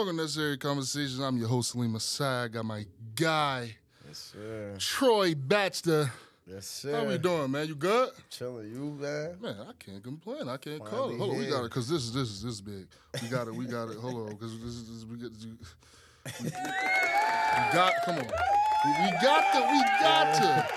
Welcome to Necessary Conversations. I'm your host, Saleem Messiah. I got my guy, Yes, sir. Troy Baxter. Yes, sir. How we doing, man? You good? Chilling, you man. Man, I can't complain. I can't call Finally it. Hold on, we here. got it because this is this is this big. We got it. We got it. Hold on, because this is this, we get. We, we got. Come on. We, we got to. We got to.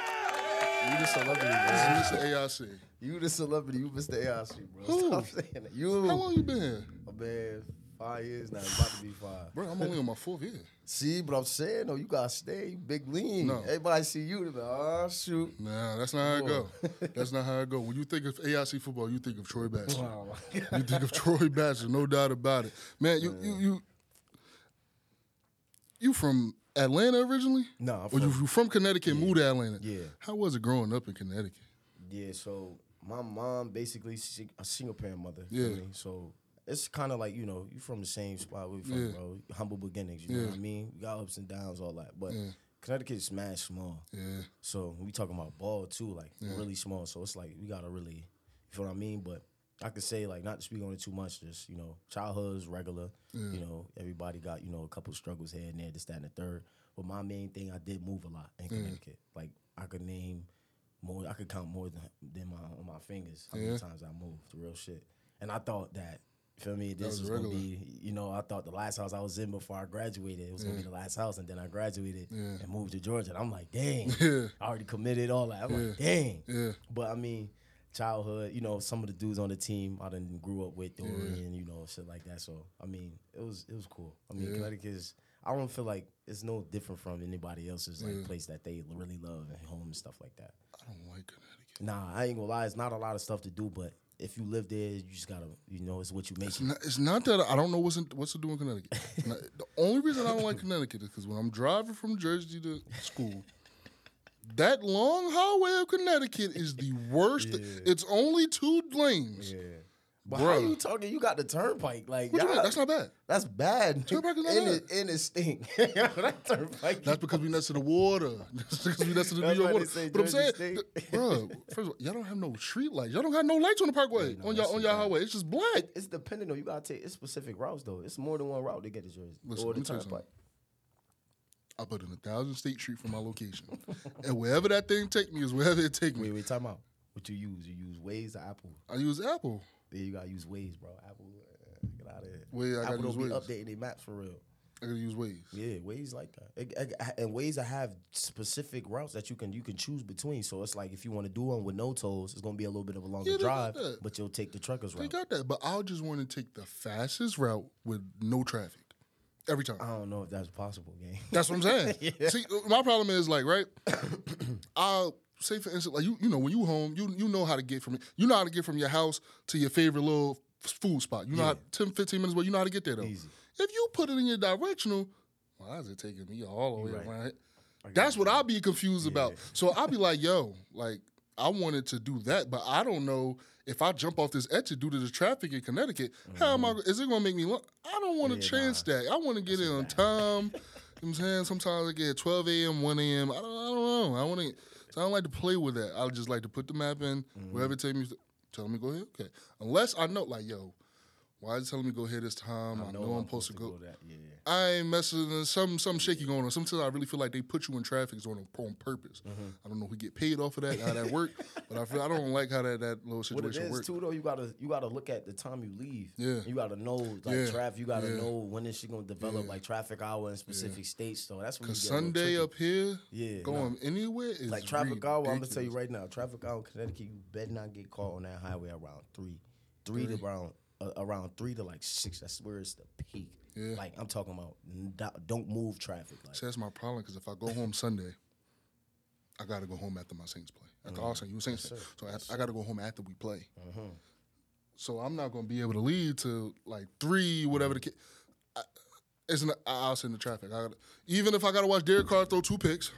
You the celebrity, This bro. is Mr. AIC. You the celebrity. You Mr. AIC, bro. Who? Stop saying that. You. How long you been here, man, five years now. It's about to be five. bro? I'm only on my fourth year. See, but I'm saying though, you gotta stay big lean. No. Everybody see you, they be like, oh shoot. Nah, that's not how it go. That's not how it go. When you think of AIC football, you think of Troy Baxter. Oh God. You think of Troy Baxter, no doubt about it. Man, you you you you from Atlanta originally? No, I'm or you from- you from Connecticut, moved to Atlanta. Yeah. How was it growing up in Connecticut? Yeah, so my mom basically she, a single parent mother. Yeah. Yeah. So it's kind of like you know you from the same spot we from, Yeah. bro. Humble beginnings. You know what I mean? We got ups and downs, all that. But Yeah. Connecticut's mad small. Yeah. So we talking about ball too, like really small. So it's like we gotta really, you feel what I mean? But I could say like not to speak on it too much. Just you know, childhood's regular. You know, everybody got you know a couple struggles here and there, this, that, and the third. But my main thing, I did move a lot in Connecticut. Like I could name more. I could count more than than my on my fingers how Yeah. many times I moved. Real shit. And I thought that. Feel me? This was was gonna be, you know, I thought the last house I was in before I graduated, it was gonna be the last house, and then I graduated Yeah. and moved to Georgia. And I'm like, dang, Yeah. I already committed all that. I'm Yeah. like, dang. Yeah. But I mean, childhood, you know, some of the dudes on the team I didn't grew up with, Dorian, you know, shit like that. So I mean, it was it was cool. I mean, Yeah. Connecticut is I don't feel like it's no different from anybody else's like place that they really love and home and stuff like that. I don't like Connecticut. Nah, I ain't gonna lie, it's not a lot of stuff to do, but if you live there, you just gotta, you know, it's what you make It's it. not, it's not that I don't know what's in, what's to do in Connecticut. Not- the only reason I don't like Connecticut is because when I'm driving from Jersey to school, that long highway of Connecticut is the worst. It's only two lanes. Yeah. But Bruh. how you talking? You got the turnpike, like What you mean? y'all- That's not bad. That's bad. Turnpike is not and bad. It, and it stink. that turnpike. That's because we next to the water. That's because we next to the New York water. But I'm saying, State. bro, first of all, y'all don't have no street lights. Y'all don't have no lights on the parkway no, on y'all on bad. highway. It's just black. it's dependent though. You gotta take it's specific routes though. It's more than one route to get to Jersey. Listen, or the me tell you turnpike. I put in a thousand State Street for my location, and wherever that thing take me is wherever it take me. Wait, wait, time out. What you use? You use Waze or Apple? I use Apple. Yeah, you gotta use Waze, bro. Apple, uh, get out of here. Waze, I gotta Apple don't use be Waze. updating their maps for real. I gotta use Waze. Yeah, Waze like that. It- it- and Waze I have specific routes that you can you can choose between. So it's like if you want to do one with no tolls, it's gonna be a little bit of a longer Yeah, they got drive, that. but you'll take the truckers They route. got that, but I'll just want to take the fastest route with no traffic every time. I don't know if that's possible, gang. That's what I'm saying. See, my problem is like, right? I'll say for instance, like you, you know, when you home, you you know how to get from you know how to get from your house to your favorite little food spot. You know, how, 10, 15 minutes, but you know how to get there though. Easy. If you put it in your directional, why is it taking me all the way Right. around? That's what I'll be confused about. So I'll be like, yo, like I wanted to do that, but I don't know if I jump off this exit due to the traffic in Connecticut. How am I? Is it gonna make me? Look? I don't want to Yeah, chance that. I want to get in on time. you know what I'm saying sometimes I get 12 a.m., 1 a.m. I don't, I don't know. I want to. So I don't like to play with that. I just like to put the map in mm-hmm. wherever it takes me. Tell me go ahead. Okay, unless I know, like, yo, why is it telling me go here this time? I, know, I'm supposed to go. that. Yeah. I ain't messing. Some some shaky going on. Sometimes I really feel like they put you in traffic on on purpose. Mm-hmm. I don't know who get paid off of that, how that work, but I feel I don't like how that that little What it situation is works. too though, you gotta you gotta look at the time you leave. Yeah. You gotta know like Yeah. traffic. You gotta Yeah. know when is she gonna develop like traffic hour in specific states. So that's when you Cause get a Sunday up here, Yeah, going anywhere is like traffic hour. I'm gonna tell you right now, traffic hour in Connecticut, you better not get caught on that highway around three, three, to around uh, around three to like six. That's where it's the peak. Yeah. Like I'm talking about, don't move traffic. Like See, that's my problem. Because if I go home Sunday, I got to go home after my Saints play. Like Mm-hmm. I you were saying, so I, I got to go home after we play. Mm-hmm. So I'm not going to be able to leave till like three, whatever the kid. I, it's I- I'll sit in the traffic. I gotta, even if I got to watch Derek Carr throw two picks,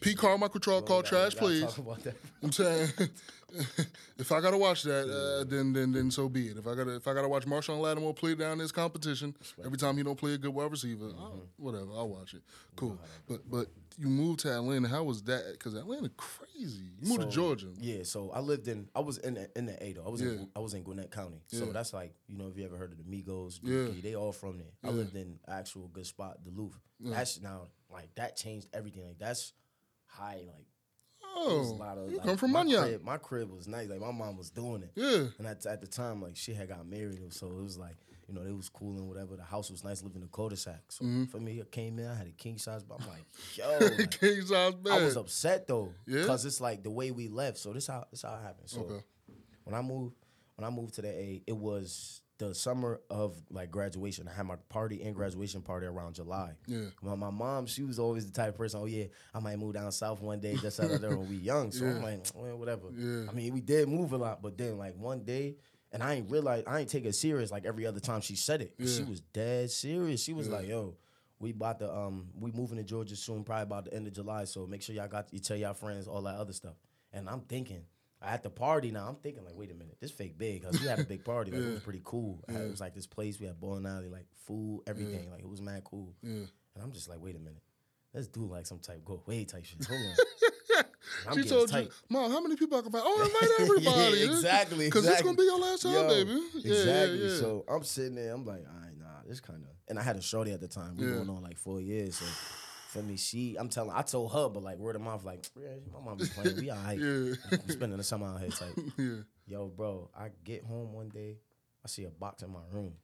Pete Carmichael called, called We trash gotta- we plays. gotta talk about that. I'm saying, if I gotta watch that, uh, then then then so be it. If I gotta if I gotta watch Marshon Lattimore play down this competition every time he don't play a good wide receiver, I'll- whatever, I'll watch it. Cool. But but you moved to Atlanta. How was that? Because Atlanta crazy. You moved to Georgia. Yeah, so I lived in I was in the, in the A though. I was Yeah. in I was in Gwinnett County. So Yeah. that's like, you know, if you ever heard of the Migos, Yeah. They all from there. I lived in actual good spot, Duluth. That's now like that changed everything. Like that's high like was a Oh, lot of you like, come from my crib, my crib was nice. Like my mom was doing it. Yeah. And at, at the time, like she had got married, so it was like, you know, it was cool and whatever. The house was nice, living in a cul-de-sac. So Mm-hmm. for me, I came in, I had a king size, but I'm like, yo, like, King size bed. I was upset though, Yeah? because it's like the way we left. So this how this how it happened. So Okay. when I moved, when I moved to the A, it was the summer of like graduation. I had my party and graduation party around July. Yeah. My, my mom, she was always the type of person. Oh yeah, I might move down south one day, just out of there when we young. So I'm like, well, whatever. Yeah. I mean, we did move a lot, but then like one day. And I ain't realize I ain't take it serious like every other time she said it. She was dead serious. She was like, "Yo, we about to um we moving to Georgia soon, probably about the end of July. So make sure y'all got you tell y'all friends all that other stuff." And I'm thinking at the party now, I'm thinking like, wait a minute, this fake big because we had a big party. Like, It was pretty cool. I- It was like this place we had bowling alley, like food, everything. Like it was mad cool. Yeah. And I'm just like, wait a minute, let's do like some type go away type shit. Hold on. I'm She told tight. you, Mom, how many people I can find? Oh, invite everybody. Yeah, exactly, Because this exactly. gonna be your last time, Yo, baby. Yeah, exactly. Yeah, yeah. So I'm sitting there. I'm like, all right, nah, this kind of. And I had a shorty at the time. We Yeah. going on like four years. So for me, she, I'm telling, I told her, but like word of mouth, like, yeah, my mom be playing. We all right. Yeah. I'm spending the summer out here type. yeah. Yo, bro, I get home one day, I see a box in my room.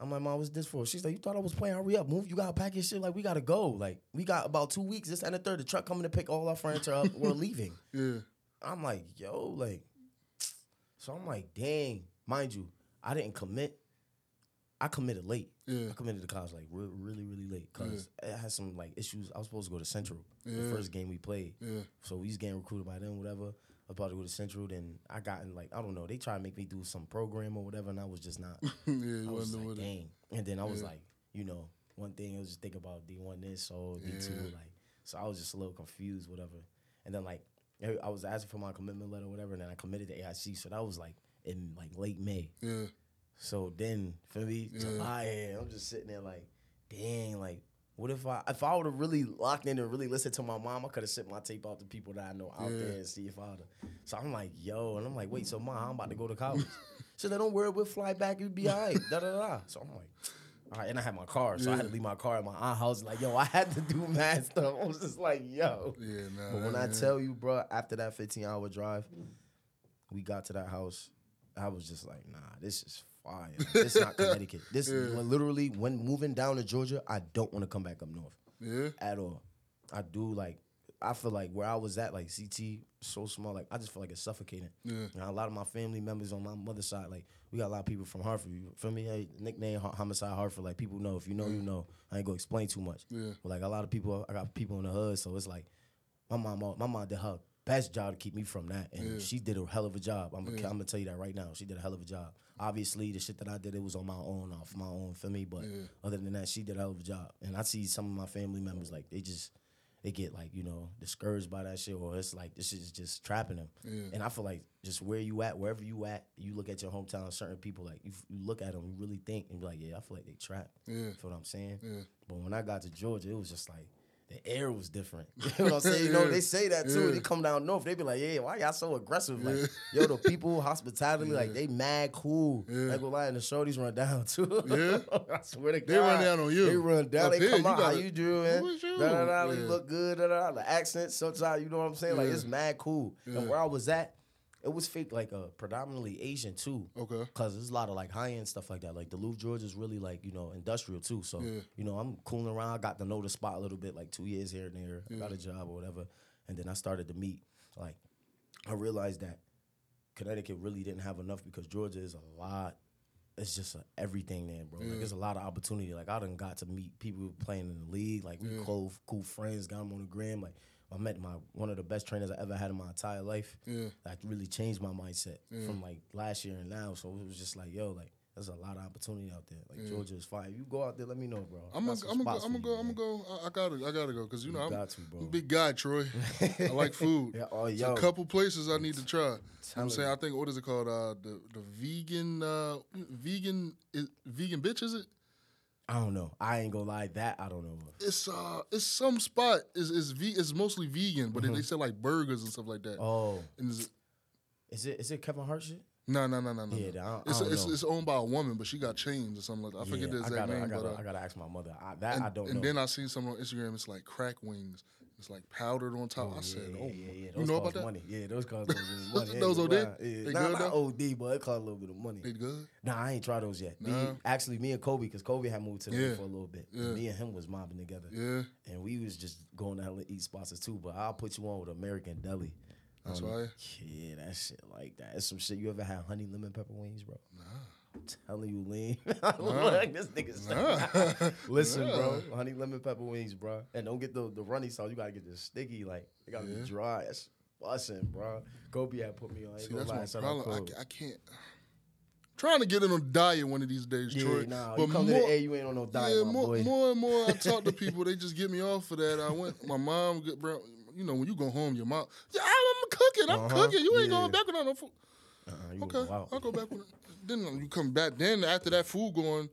I'm like, Mom, what's this for? She's like, You thought I was playing? Hurry up, move. You gotta pack your shit. Like, we gotta go. Like, we got about two weeks. This and the third. The truck coming to pick all our furniture up. We're leaving. Yeah. I'm like, yo, like, so I'm like, dang, mind you, I didn't commit. I committed late. Yeah. I committed to college like re- really, really late because I had some like issues. I was supposed to go to Central Yeah. the first game we played. Yeah. So we was getting recruited by them, whatever. I was about to go to Central, then I got in like I don't know. They tried to make me do some program or whatever, and I was just not. yeah, I was wasn't like, dang. And then I was like, you know, one thing I was just thinking about D one this or D two, Yeah. like so I was just a little confused, whatever. And then like I- I was asking for my commitment letter, whatever, and then I committed to AIC. So that was like in like late May. Yeah. So then for me, Yeah. July, I'm just sitting there like, dang, like. What if I if I would have really locked in and really listened to my mom, I could have sent my tape out to people that I know out Yeah. there and see if I'd. So I'm like, yo, and I'm like, wait, so mom, I'm about to go to college. so they don't worry, we'll fly back, you'll be all right. Da da da. So I'm like, all right, and I had my car, so I had to leave my car at my aunt's house. Like, yo, I had to do mad stuff. I was just like, yo. Yeah, nah. But when that- I tell you, bro, after that 15 hour drive, we got to that house. I was just like, nah, this is fire. This is not Connecticut. This Yeah. literally, when moving down to Georgia, I don't want to come back up north Yeah. at all. I do like, I feel like where I was at, like CT, so small, like I just feel like it's suffocating. Yeah. And a lot of my family members on my mother's side, like we got a lot of people from Hartford. You feel me? Hey, nickname Homicide Hartford. Like people know. If you know, you know. I ain't gonna explain too much. Yeah. But like a lot of people, I got people in the hood, so it's like my mom. My mom did her best job to keep me from that, and Yeah. she did a hell of a job. I'm gonna, Yeah. I'm gonna tell you that right now. She did a hell of a job. Obviously, the shit that I did, it was on my own, off my own, for me. But Yeah. other than that, she did a hell of a job. And I see some of my family members like they just they get like you know discouraged by that shit, or it's like this is just trapping them. And I feel like just where you at, wherever you at, you look at your hometown, certain people like you, you look at them, you really think and be like, yeah, I feel like they trapped. Yeah. Feel what I'm saying? Yeah. But when I got to Georgia, it was just like the air was different. You know what I'm saying? You know, Yeah. they say that too. Yeah. They come down north, they be like, yeah, why y'all so aggressive? Like, yo, the people, hospitality, like they mad cool. Yeah. Like, lie, and the shorties run down too. Yeah. I swear to God. They run down on you. They run down. Up they here, come you out. How gotta- you doing? Who is you? Da, da, da, Yeah. You look good. Da, da, da. The accent, sometimes, you know what I'm saying? Like, it's mad cool. Yeah. And where I was at, it was fake, like uh, predominantly Asian too. Okay. Cause there's a lot of like high end stuff like that. Like the Duluth, Georgia is really like you know industrial too. So Yeah. you know I'm cooling around. I got to know the spot a little bit, like two years here and there. I got a job or whatever, and then I started to meet. Like I realized that Connecticut really didn't have enough because Georgia is a lot. It's just a, everything there, bro. Like there's a lot of opportunity. Like I done got to meet people playing in the league. Like we Yeah. cool, cool friends. Got them on the gram. Like I met my one of the best trainers I ever had in my entire life Yeah. that really changed my mindset Yeah. from like last year and now. So it was just like, yo, like there's a lot of opportunity out there. Like Georgia is fine. You go out there, let me know, bro. I'm gonna, I'm gonna, go, I'm gonna go. I'm gonna go. I, I gotta, I gotta go because you know You I'm, got to, bro. I'm a big guy, Troy. I like food. Yeah, oh, There's yo. a couple places I need to try. You know I'm saying. I think what is it called? Uh, the the vegan, uh, vegan, is, vegan bitch is it? I don't know. I ain't gonna lie. That I don't know. It's uh, it's some spot. It's it's, ve- it's mostly vegan, but they, they sell like burgers and stuff like that. Mm-hmm. Oh, And is it is it Kevin Hart shit? no, no, no, no, no. Yeah, no. I don't- I it's it's, it's owned by a woman, but she got chains or something like that. I forget the exact I gotta, name, I gotta, but uh, I gotta ask my mother. I, that and, I don't and know. then I seen some on Instagram. It's like crack wings. It's like powdered on top. Oh, I yeah, said, yeah, "Oh, yeah, yeah. you Those know cost about that? money. Yeah, those cost a little bit of money. Those OD? Yeah. They Nah, good, not? OD, but it cost a little bit of money. They good." Nah, I ain't tried those yet. Me, actually, me and Kobe, because Kobe had moved to the Yeah. for a little bit. Yeah. Me and him was mobbing together, Yeah, and we was just going out and eat spots too. But I'll put you on with American Deli. That's Um, why. Yeah, that shit like that. It's some shit. You ever had honey lemon pepper wings, bro? Nah. I'm telling you, lean. Look, this nigga's. nigga. Listen, bro. Honey lemon pepper wings, bro. And don't get the the runny sauce. You gotta get the sticky. Like it gotta Yeah. be dry. That's busting, bro. Kobe had put me on. See, that's my problem. I, I can't. Trying to get in on a diet one of these days, Yeah, Troy. nah. but you come more, to the A, you ain't on no diet, yeah, my more, boy. more and more I talk to people, they just get me off of that. I went, my mom, you know, when you go home, your mom, yeah, I'm cooking, I'm Uh-huh, cooking. You ain't yeah. going back on no food. Uh-uh, you Okay, go. I'll go back with it. Then you come back. Then after that food going,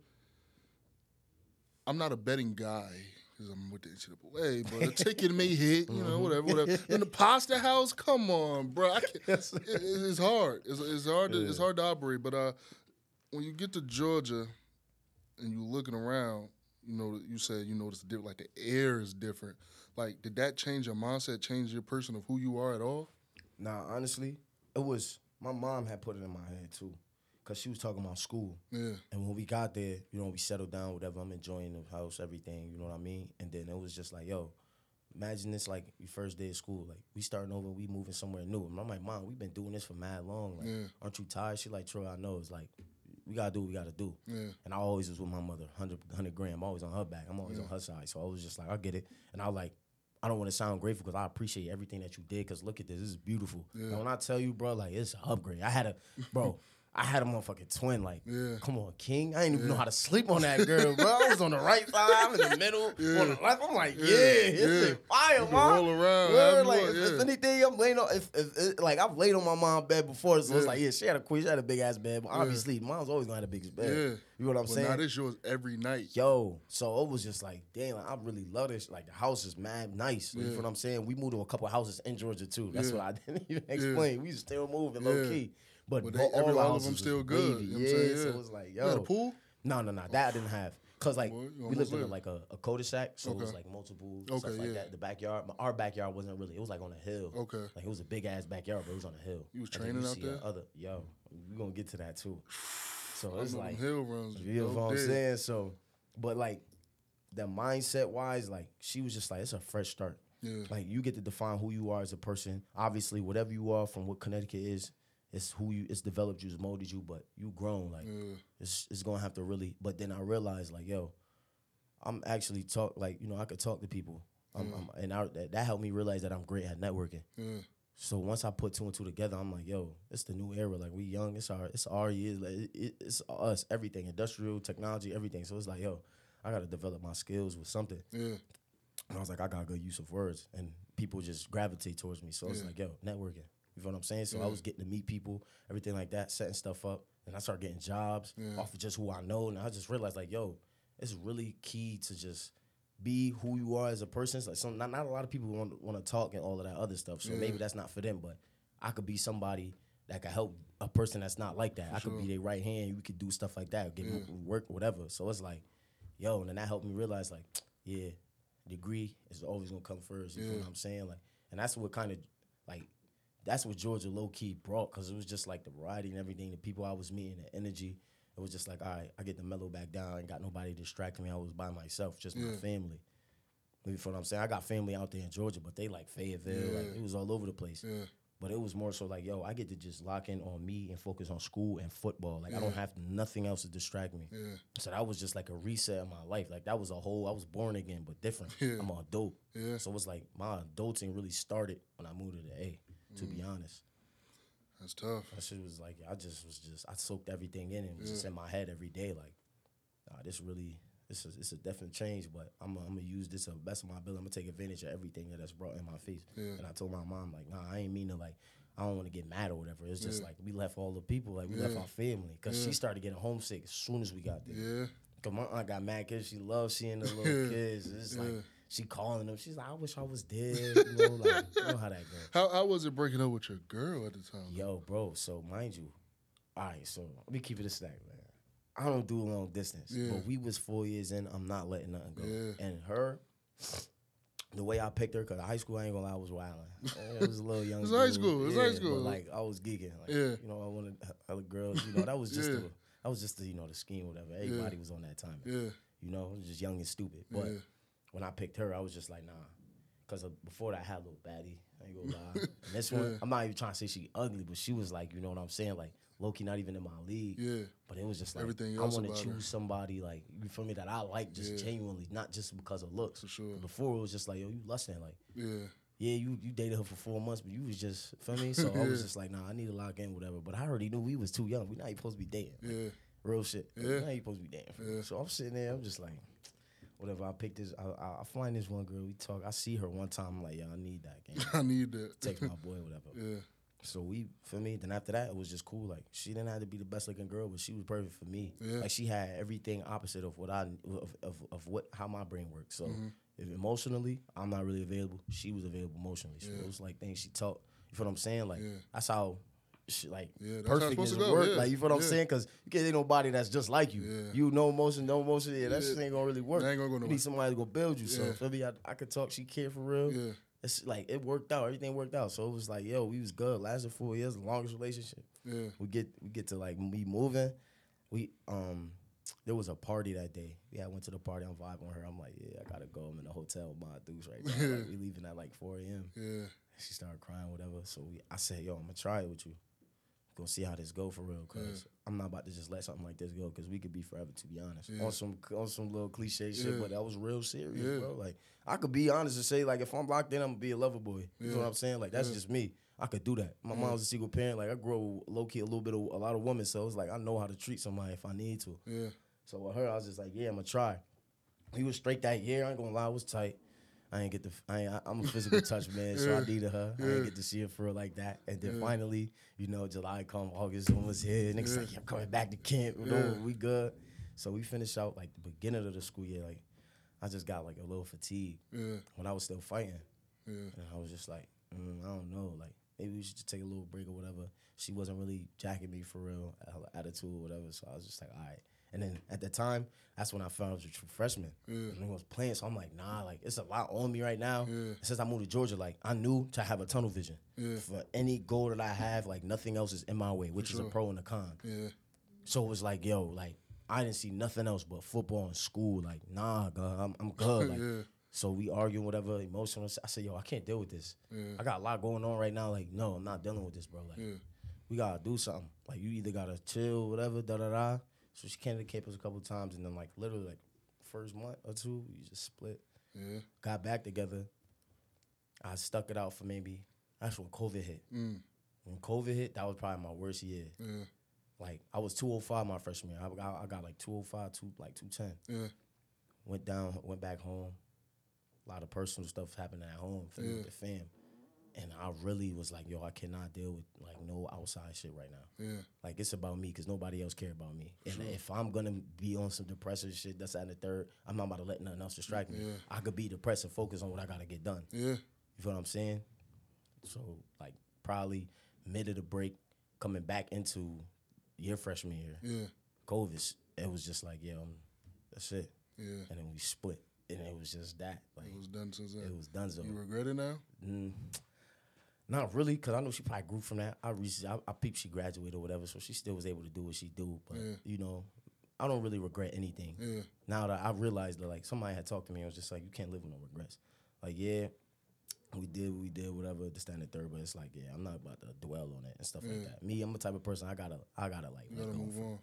I'm not a betting guy because I'm with the NCAA, but a ticket may hit, you Mm-hmm. know, whatever, whatever. In the pasta house, come on, bro. It- it's hard. It's, it's hard. To, It's hard to operate. But uh, when you get to Georgia and you're looking around, you know, you said you notice the different. Like the air is different. Like, did that change your mindset? Change your person of who you are at all? Nah, honestly, it was my mom had put it in my head too, cause she was talking about school. Yeah. And when we got there, you know, we settled down, whatever. I'm enjoying the house, everything. You know what I mean? And then it was just like, yo, imagine this like your first day of school. Like we starting over, we moving somewhere new. And I'm like, mom, we've been doing this for mad long. Like, Yeah. aren't you tired? She like, Troy, I know. It's like we gotta do what we gotta do. Yeah. And I always was with my mother, 100, 100 grand. I'm always on her back. I'm always on her side. So I was just like, I get it. And I was like, I don't want to sound grateful because I appreciate everything that you did. Because look at this, this is beautiful. And when I tell you, bro, like it's an upgrade. I had a, bro, I had a motherfucking twin. Like, Yeah. come on, King. I didn't even know how to sleep on that girl, bro. I was on the right side, I'm in the middle, on the left. I'm like, yeah, it's yeah. fire, man. roll around, Word, like, if, if anything, I'm laying on. If, if, if like I've laid on my mom's bed before, so it's like, yeah, she had a queen, she had a big ass bed. But obviously, mom's always gonna have the biggest bed. Yeah. You know what I'm But saying? now this yours every night. Yo, so it was just like, damn, like, I really love this. Like the house is mad nice. You know what I'm saying? We moved to a couple houses in Georgia too. That's Yeah. what I didn't even explain. We still moving low Yeah. key. But, But they- all, the all of them still good, you know what I'm yeah, saying? so it was like, You had a yo. pool? No, no, no. That I didn't have. Cause like you we lived in there. like a, a cul-de-sac, so it was like multiple Okay, stuff like yeah. that. The backyard, but our backyard wasn't really. It was like on a hill. Okay. Like it was a big ass backyard, but it was on a hill. You was training out there? Other yo, we gonna get to that too. So it's like hill runs. you know what I'm saying? So, but like the mindset wise, like she was just like, it's a fresh start. Yeah. Like you get to define who you are as a person. Obviously, whatever you are from what Connecticut is, it's who you. It's developed you, it's molded you, but you grown. Like Yeah. it's it's gonna have to really. But then I realized like, yo, I'm actually talk like you know I could talk to people. I'm, mm. I'm, and I, that, that helped me realize that I'm great at networking. Yeah. So once I put two and two together, I'm like, yo, it's the new era. Like we young, it's our it's our years. Like it, it- it's us, everything, industrial technology, everything. So it's like, yo, I gotta develop my skills with something. Yeah. And I was like, I got good use of words, and people just gravitate towards me. So it's like, yo, networking. You know what I'm saying? So I was getting to meet people, everything like that, setting stuff up, and I started getting jobs Yeah. off of just who I know. And I just realized, like, yo, it's really key to just be who you are as a person. It's like some not, not a lot of people want want to talk and all of that other stuff. So Yeah. maybe that's not for them, but I could be somebody that could help a person that's not like that. I could be their right hand. We could do stuff like that, get Yeah. work, whatever. So it's like, yo, and then that helped me realize, like, yeah, degree is always gonna come first. You know what I'm saying? Like, and that's what kind of like that's what Georgia low key brought because it was just like the variety and everything. The people I was meeting, the energy. It was just like, all right, I get to mellow back down. I ain't got nobody distracting me. I was by myself, just my family. You feel what I'm saying? I got family out there in Georgia, but they like Fayetteville. Like it was all over the place. Yeah. But it was more so like, yo, I get to just lock in on me and focus on school and football. Like I don't have nothing else to distract me. Yeah. So that was just like a reset in my life. Like that was a whole. I was born again, but different. Yeah. I'm an adult. Yeah. So it's like my adulting really started when I moved to the A. To Mm. be honest. That's tough. That shit was like I just was just I soaked everything in and it was just in my head every day. Like, nah, this really this is it's a definite change, but I'm gonna, I'm gonna use this to the best of my ability. I'm gonna take advantage of everything that that's brought in my face. Yeah. And I told my mom like, nah, I ain't mean to like. I don't want to get mad or whatever. It's just like we left all the people, like we left our family, Yeah. she started getting homesick as soon as we got there. Yeah. Cause my aunt got mad cause She loves seeing the little kids. It's like Yeah. She calling them. She's like, I wish I was dead. You know, like you know how that goes. How, how was it breaking up with your girl at the time? Yo, bro. So mind you, all right. So let me keep it a stack, man. I don't do long distance, Yeah. but we was four years in. I'm not letting nothing go. Yeah. And her, the way I picked her, cause high school, I ain't gonna lie, I was wilding. I was a little young. It's high school, it's yeah, high school. like I was geeking. Like, Yeah. You know, I wanted other girls. You know, that was just Yeah. the that was just the you know the scheme, whatever. Everybody was on that time. Yeah. You know, I was just young and stupid. But Yeah. When I picked her, I was just like, nah. Because uh, before that, I had a little baddie. I ain't gonna lie. And this one, Yeah. I'm not even trying to say she ugly, but she was like, you know what I'm saying? Like, Loki not even in my league. Yeah. But it was just like, Everything I want to choose her. somebody, like, you feel me, that I like just Yeah. genuinely, not just because of looks. For sure. Before, it was just like, yo, you lusting. Like, Yeah. yeah, you you dated her for four months, but you was just, feel me? So I was just like, nah, I need to lock in, whatever. But I already knew we was too young. We not even supposed to be dating. Like, Yeah. Real shit. Yeah. Yeah. Now you supposed to be dating. Yeah. So I'm sitting there. I'm just like, whatever. I pick this. I, I, I find this one girl. We talk. I see her one time. I'm like, yo, I need that game. I need that. Text my boy, whatever. Yeah. So we, for me. Then after that, it was just cool. Like she didn't have to be the best looking girl, but she was perfect for me. Yeah. Like she had everything opposite of what I of of, of what how my brain works. So Mm-hmm. if emotionally, I'm not really available. She was available emotionally. So it was like things she taught. You feel what I'm saying? Like Yeah. that's how. She, like Yeah, that's how it's perfectness supposed to go, work. yeah, Like you feel what I'm yeah. saying? Because you can't get nobody that's just like you. You no emotion, no emotion. Yeah, that shit ain't gonna really work. Ain't gonna go You need somebody to go build you. So feel me? I, I could talk. She cared for real Yeah. it's like it worked out. Everything worked out. So it was like, yo, we was good. Lasted four years, longest relationship. Yeah. We get we get to like we moving. We um there was a party that day. Yeah, I went to the party. I'm vibing with her. I'm like, yeah, I gotta go. I'm in the hotel with my dudes right now. Like, we leaving at like 4 a.m. Yeah. She started crying, whatever. So we, I said, yo, I'm gonna try it with you. Go see how this go for real, cause Yeah. I'm not about to just let something like this go, cause we could be forever. To be honest, Yeah. on some on some little cliche shit, Yeah. but that was real serious, bro. Like I could be honest and say, like, if I'm locked in, I'm gonna be a lover boy. You know what I'm saying? Like that's just me. I could do that. My mom's a single parent. Like I grow low key a little bit of a lot of women, so it's like I know how to treat somebody if I need to. Yeah. So with her, I was just like, yeah, I'm gonna try. He was straight that year. I ain't gonna lie, it was tight. I ain't get the. I ain't, I- I'm a physical touch man, so I Yeah. needed her. I Yeah. didn't get to see her for real like that. And then finally, you know, July come, August almost here. Niggas Yeah. like, I'm coming back to camp. Yeah. we good. So we finished out like the beginning of the school year. Like, I just got like a little fatigue Yeah. when I was still fighting. Yeah. And I was just like, mm, I don't know, like maybe we should just take a little break or whatever. She wasn't really jacking me for real, attitude or whatever. So I was just like, all right. And then at the time, that's when I found I was a true freshman. Yeah. And he was playing, so I'm like, nah, like it's a lot on me right now. Yeah. Since I moved to Georgia, like I knew to have a tunnel vision Yeah. for any goal that I have. Like nothing else is in my way, which is a pro and a con. Yeah. So it was like, yo, like I didn't see nothing else but football and school. Like, nah, God, I'm, I'm good. Like, Yeah. so we arguing, whatever, emotional. I said, yo, I can't deal with this. Yeah. I got a lot going on right now. Like, no, I'm not dealing with this, bro. Like, Yeah. we gotta do something. Like, you either gotta chill, whatever, da da da. So she came to campus a couple times, and then like literally like first month or two, we just split. Yeah. Got back together. I stuck it out for maybe. That's when COVID hit. Mm. When COVID hit, that was probably my worst year. Yeah. Like I was 205 my freshman year. I got, I got like 205, two, like 210. Yeah. Went down, went back home. A lot of personal stuff happened at home for Yeah. with the fam. And I really was like, yo, I cannot deal with like no outside shit right now. Yeah. Like it's about me because nobody else care about me. And if I'm gonna be on some depressive shit, that's at the third. I'm not about to let nothing else distract me. Yeah. I could be depressed and focus on what I gotta get done. Yeah. You feel what I'm saying? So like probably mid of the break, coming back into your freshman year, Yeah. COVID, it was just like, yeah, um, that's it. Yeah. And then we split, and it was just that. Like It was done since then. it was done. So You regret it now? mm, not really, cause I know she probably grew from that. I reached, I, I peeped she graduated or whatever, so she still was able to do what she do. But Yeah. you know, I don't really regret anything. Yeah. Now that I realized that, like somebody had talked to me, I was just like, you can't live with no regrets. Like, yeah, we did what we did, whatever, the standard third, but it's like, yeah, I'm not about to dwell on it and stuff Yeah. like that. Me, I'm the type of person I gotta, I gotta like let gotta go move and on.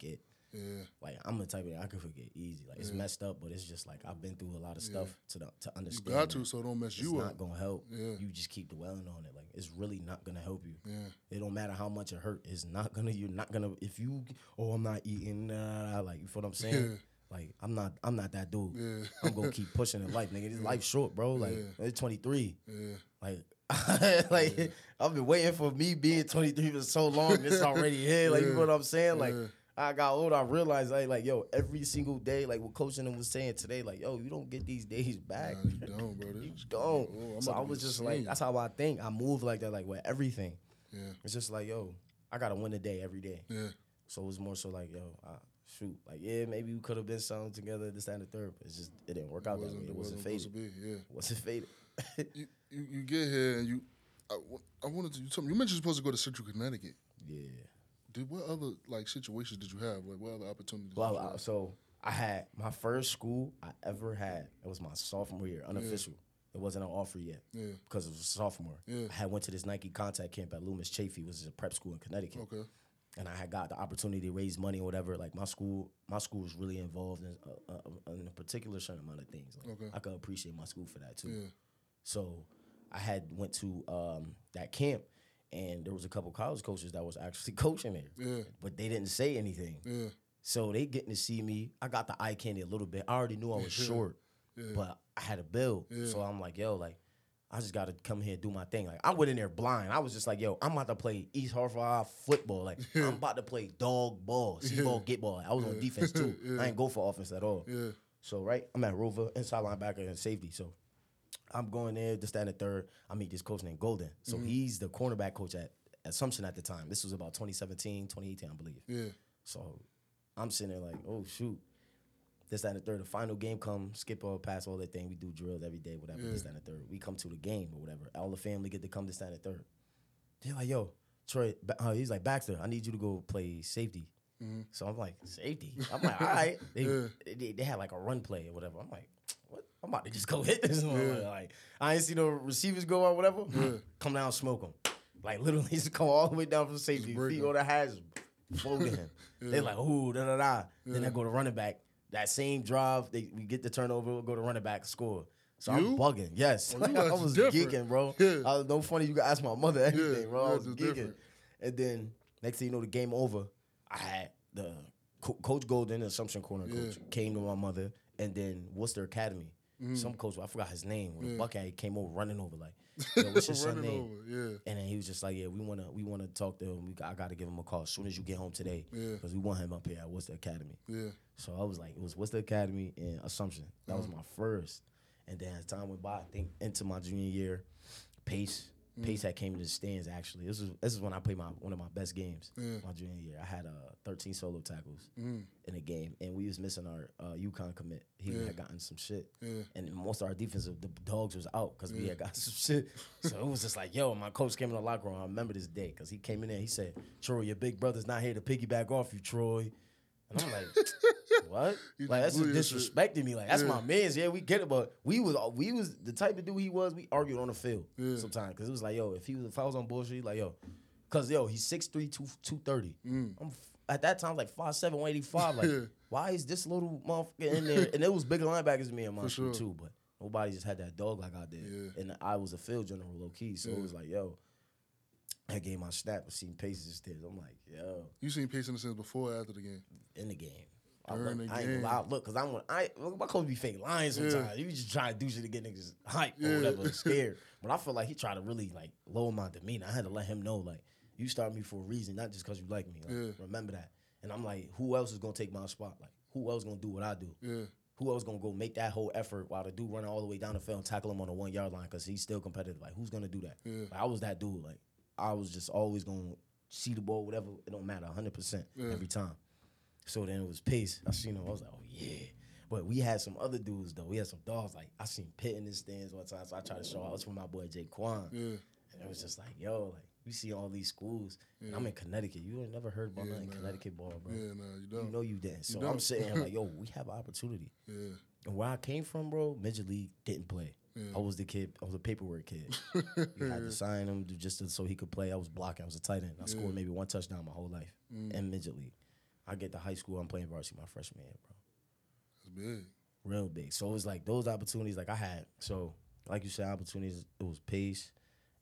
Yeah. Like I'm the type of I can forget easy. Like it's messed up, but it's just like I've been through a lot of stuff to the, to You understand. got to, so don't mess it's you not gonna help. Yeah. You just keep dwelling on it. Like it's really not gonna help you. Yeah. It don't matter how much it hurt. It's not gonna. You're not gonna. If you, oh, I'm not eating. Nah, like you feel what I'm saying? Yeah. Like I'm not. I'm not that dude. Yeah. I'm gonna keep pushing in life, nigga. This life's short, bro. Like Yeah. it's 23. Yeah. Like, like I've been waiting for me being 23 for so long. It's already here. Like, you know what I'm saying? Like, Yeah. I got older. I realized, like, like, yo, every single day, like what Coach and them was saying today, like, yo, you don't get these days back. Nah, you don't, bro. You don't. Oh, so I was just like, that's how I think. I move like that, like with everything. Yeah. It's just like, yo, I gotta win a day every day. Yeah. So it was more so like, yo, uh, shoot, like, yeah, maybe we could have been something together, this, that, and the third, but it's just it didn't work out that way. It wasn't faded. be. Yeah. It wasn't faded. You, you you get here and you. I, I wanted to. You, told me, you mentioned you're supposed to go to Central Connecticut. yeah. Did what other like situations did you have? Like what other opportunities? Well, did you I- have? so I had my first school I ever had. It was my sophomore year, unofficial. It wasn't an offer yet Yeah. because it was a sophomore. Yeah. I had went to this Nike contact camp at Loomis Chafee, which is a prep school in Connecticut. Okay. and I had got the opportunity to raise money or whatever. Like my school, my school was really involved in a, a, in a particular certain amount of things. Like, Okay. I could appreciate my school for that too. Yeah. So I had went to um, that camp, and there was a couple college coaches that was actually coaching there, Yeah. but they didn't say anything. Yeah. So they getting to see me. I got the eye candy a little bit. I already knew I was short, Yeah. but I had a build. Yeah. So I'm like, yo, like. I just gotta come here and do my thing. Like I went in there blind. I was just like, yo, I'm about to play East Hartford football. Like I'm about to play dog ball, see ball, get ball. I was on defense too. Yeah. I ain't go for offense at all. Yeah. So right, I'm at Rover, inside linebacker and safety. So I'm going there, just stand at third. I meet this coach named Golden. So Mm-hmm. he's the cornerback coach at Assumption at the time. This was about 2017, 2018, I believe. Yeah. So I'm sitting there like, oh shoot. This, that, and the third. The final game come, skip all, pass all that thing. We do drills every day, whatever. This, that, and the third. We come to the game or whatever. All the family get to come this, that, and the third. They're like, yo, Troy, uh, he's like, Baxter, I need you to go play safety. So I'm like, safety? I'm like, all right. They, Yeah. they, they had like a run play or whatever. I'm like? I'm about to just go hit this one. Like, I ain't see no receivers go or whatever. Come down, smoke them. Like, literally just come all the way down from safety. Feet on the hats, folding him. They're like, ooh, da da da. Then I go to running back. That same drive, they we get the turnover, we'll go to running back, score. So You? I'm bugging. Yes. Oh, you I was different. geeking, bro. Yeah. I was no funny. You can ask my mother anything, Yeah, bro. I was geeking. different. And then next thing you know, the game over. I had the Co- Coach Golden, Assumption Corner coach, came to my mother, and then Worcester Academy. Mm-hmm. Some coach, I forgot his name. When the Buckeye came over running over like, Yo, what's your son name? over. Yeah. And then he was just like, "Yeah, we wanna we wanna talk to him. We, I gotta give him a call as soon as you get home today, Yeah. because we want him up here at the Academy." Yeah. So I was like, it was Worcester Academy and Assumption. That Uh-huh. was my first. And then as time went by, I think into my junior year, Pace, Mm. Pace had came to the stands actually. This was this is when I played my one of my best games. Yeah. Mm. My junior year, I had uh, 13 solo tackles in a game, and we was missing our uh, UConn commit. He had gotten some shit, Yeah. and most of our defensive the dogs was out because we had got some shit. So it was just like, yo, my coach came in the locker room. I remember this day because he came in there. He said, "Troy, your big brother's not here to piggyback off you, Troy." And I'm like, what? Like that's just blew just your shit. disrespecting me. Like that's Yeah. my man's. Yeah, we get it, but we was we was the type of dude he was. We argued on the field Yeah. sometimes because it was like, yo, if he was if I was on bullshit, like yo, because yo, he's 6'3", 2, 230. I'm at that time like 5'7", 185. Like Mm. Yeah. why is this little motherfucker in there? And it was bigger linebackers than me in my sure. too, but nobody just had that dog like I did. And I was a field general low key, so it was like, yo. I gave my snap and seen Paces stairs. I'm like, yo, You seen Pace in the sense before or after the game? in the game. I, look, I ain't gonna. Look, cause I'm I my coach be fake lying sometimes. He be just trying to do shit to get niggas hype or whatever, scared. But I feel like he tried to really like lower my demeanor. I had to let him know like you start me for a reason, not just cause you like me. Like, Yeah. Remember that. And I'm like, who else is gonna take my spot? Like, who else gonna do what I do? Yeah. Who else gonna go make that whole effort while the dude running all the way down the field and tackle him on the one yard line because he's still competitive? Like, who's gonna do that? Yeah. Like, I was that dude. Like, I was just always gonna see the ball, whatever. It don't matter, 100 percent every time. So then it was pace. I seen him. I was like, oh yeah. But we had some other dudes though. We had some dogs. Like I seen Pitt in the stands one time. So I tried to show. I was from my boy Jay Quan. Yeah. And it was just like, yo, like we see all these schools. And I'm in Connecticut. You ain't never heard about Yeah, nothing man. Connecticut ball, bro. Yeah, nah, you You don't. You know you didn't. So I'm sitting here like, yo, we have an opportunity. Yeah. And where I came from, bro, midget league didn't play. Yeah. I was the kid. I was a paperwork kid. you had to sign him to- just to, so he could play. I was blocking. I was a tight end. I scored maybe one touchdown my whole life Mm. in midget league. I get to high school, I'm playing varsity my freshman year, bro. That's big. Real big. So it was like those opportunities, like I had. So like you said, opportunities. It was Pace,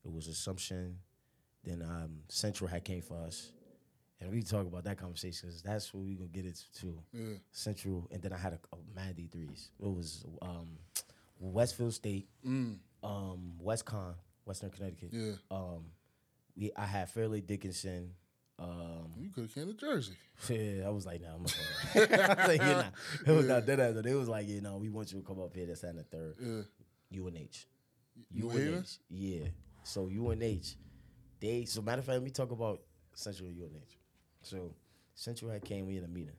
it was Assumption, then um, Central had came for us, and we talk about that conversation because that's what we gonna get it to. Yeah. Central, and then I had a, a mad D threes. It was um, Westfield State, um, West Con, Western Connecticut. Yeah. Um, we I had Fairleigh Dickinson. Um, You could have came to Jersey. yeah, I was like, nah, I'm not. I was like, yeah, nah. It was not that. It was like, you know, we want you to come up here. That's on the third. Yeah. UNH. Haven? UNH. Yeah. So UNH, they so matter of fact, let me talk about Central and UNH. So Central had came we in a meeting.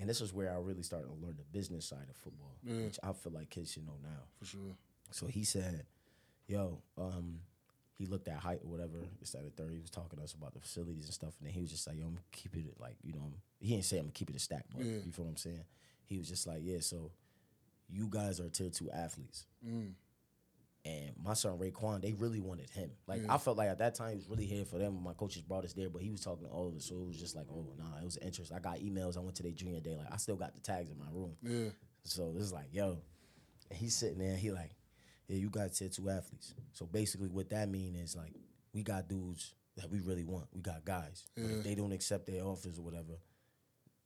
And this is where I really started to learn the business side of football, Yeah. which I feel like kids should know now. For sure. So he said, "Yo, um, he looked at height or whatever. This that, the third. He was talking to us about the facilities and stuff, and then he was just like, "Yo, I'm gonna keep it like you know." I'm, he didn't say I'm gonna keep it a stack, but Yeah. you feel what I'm saying? He was just like, "Yeah, so you guys are tier two athletes." Mm. And my son Raekwon, they really wanted him. Like Yeah. I felt like at that time he was really here for them. My coaches brought us there, but he was talking to all of us, so it was just like, oh nah, it was interest. I got emails. I went to their junior day. Like I still got the tags in my room. Yeah. So this is like, yo, and he's sitting there. He like, yeah, you got tier two athletes. So basically, what that mean is like, we got dudes that we really want. We got guys. But if they don't accept their offers or whatever,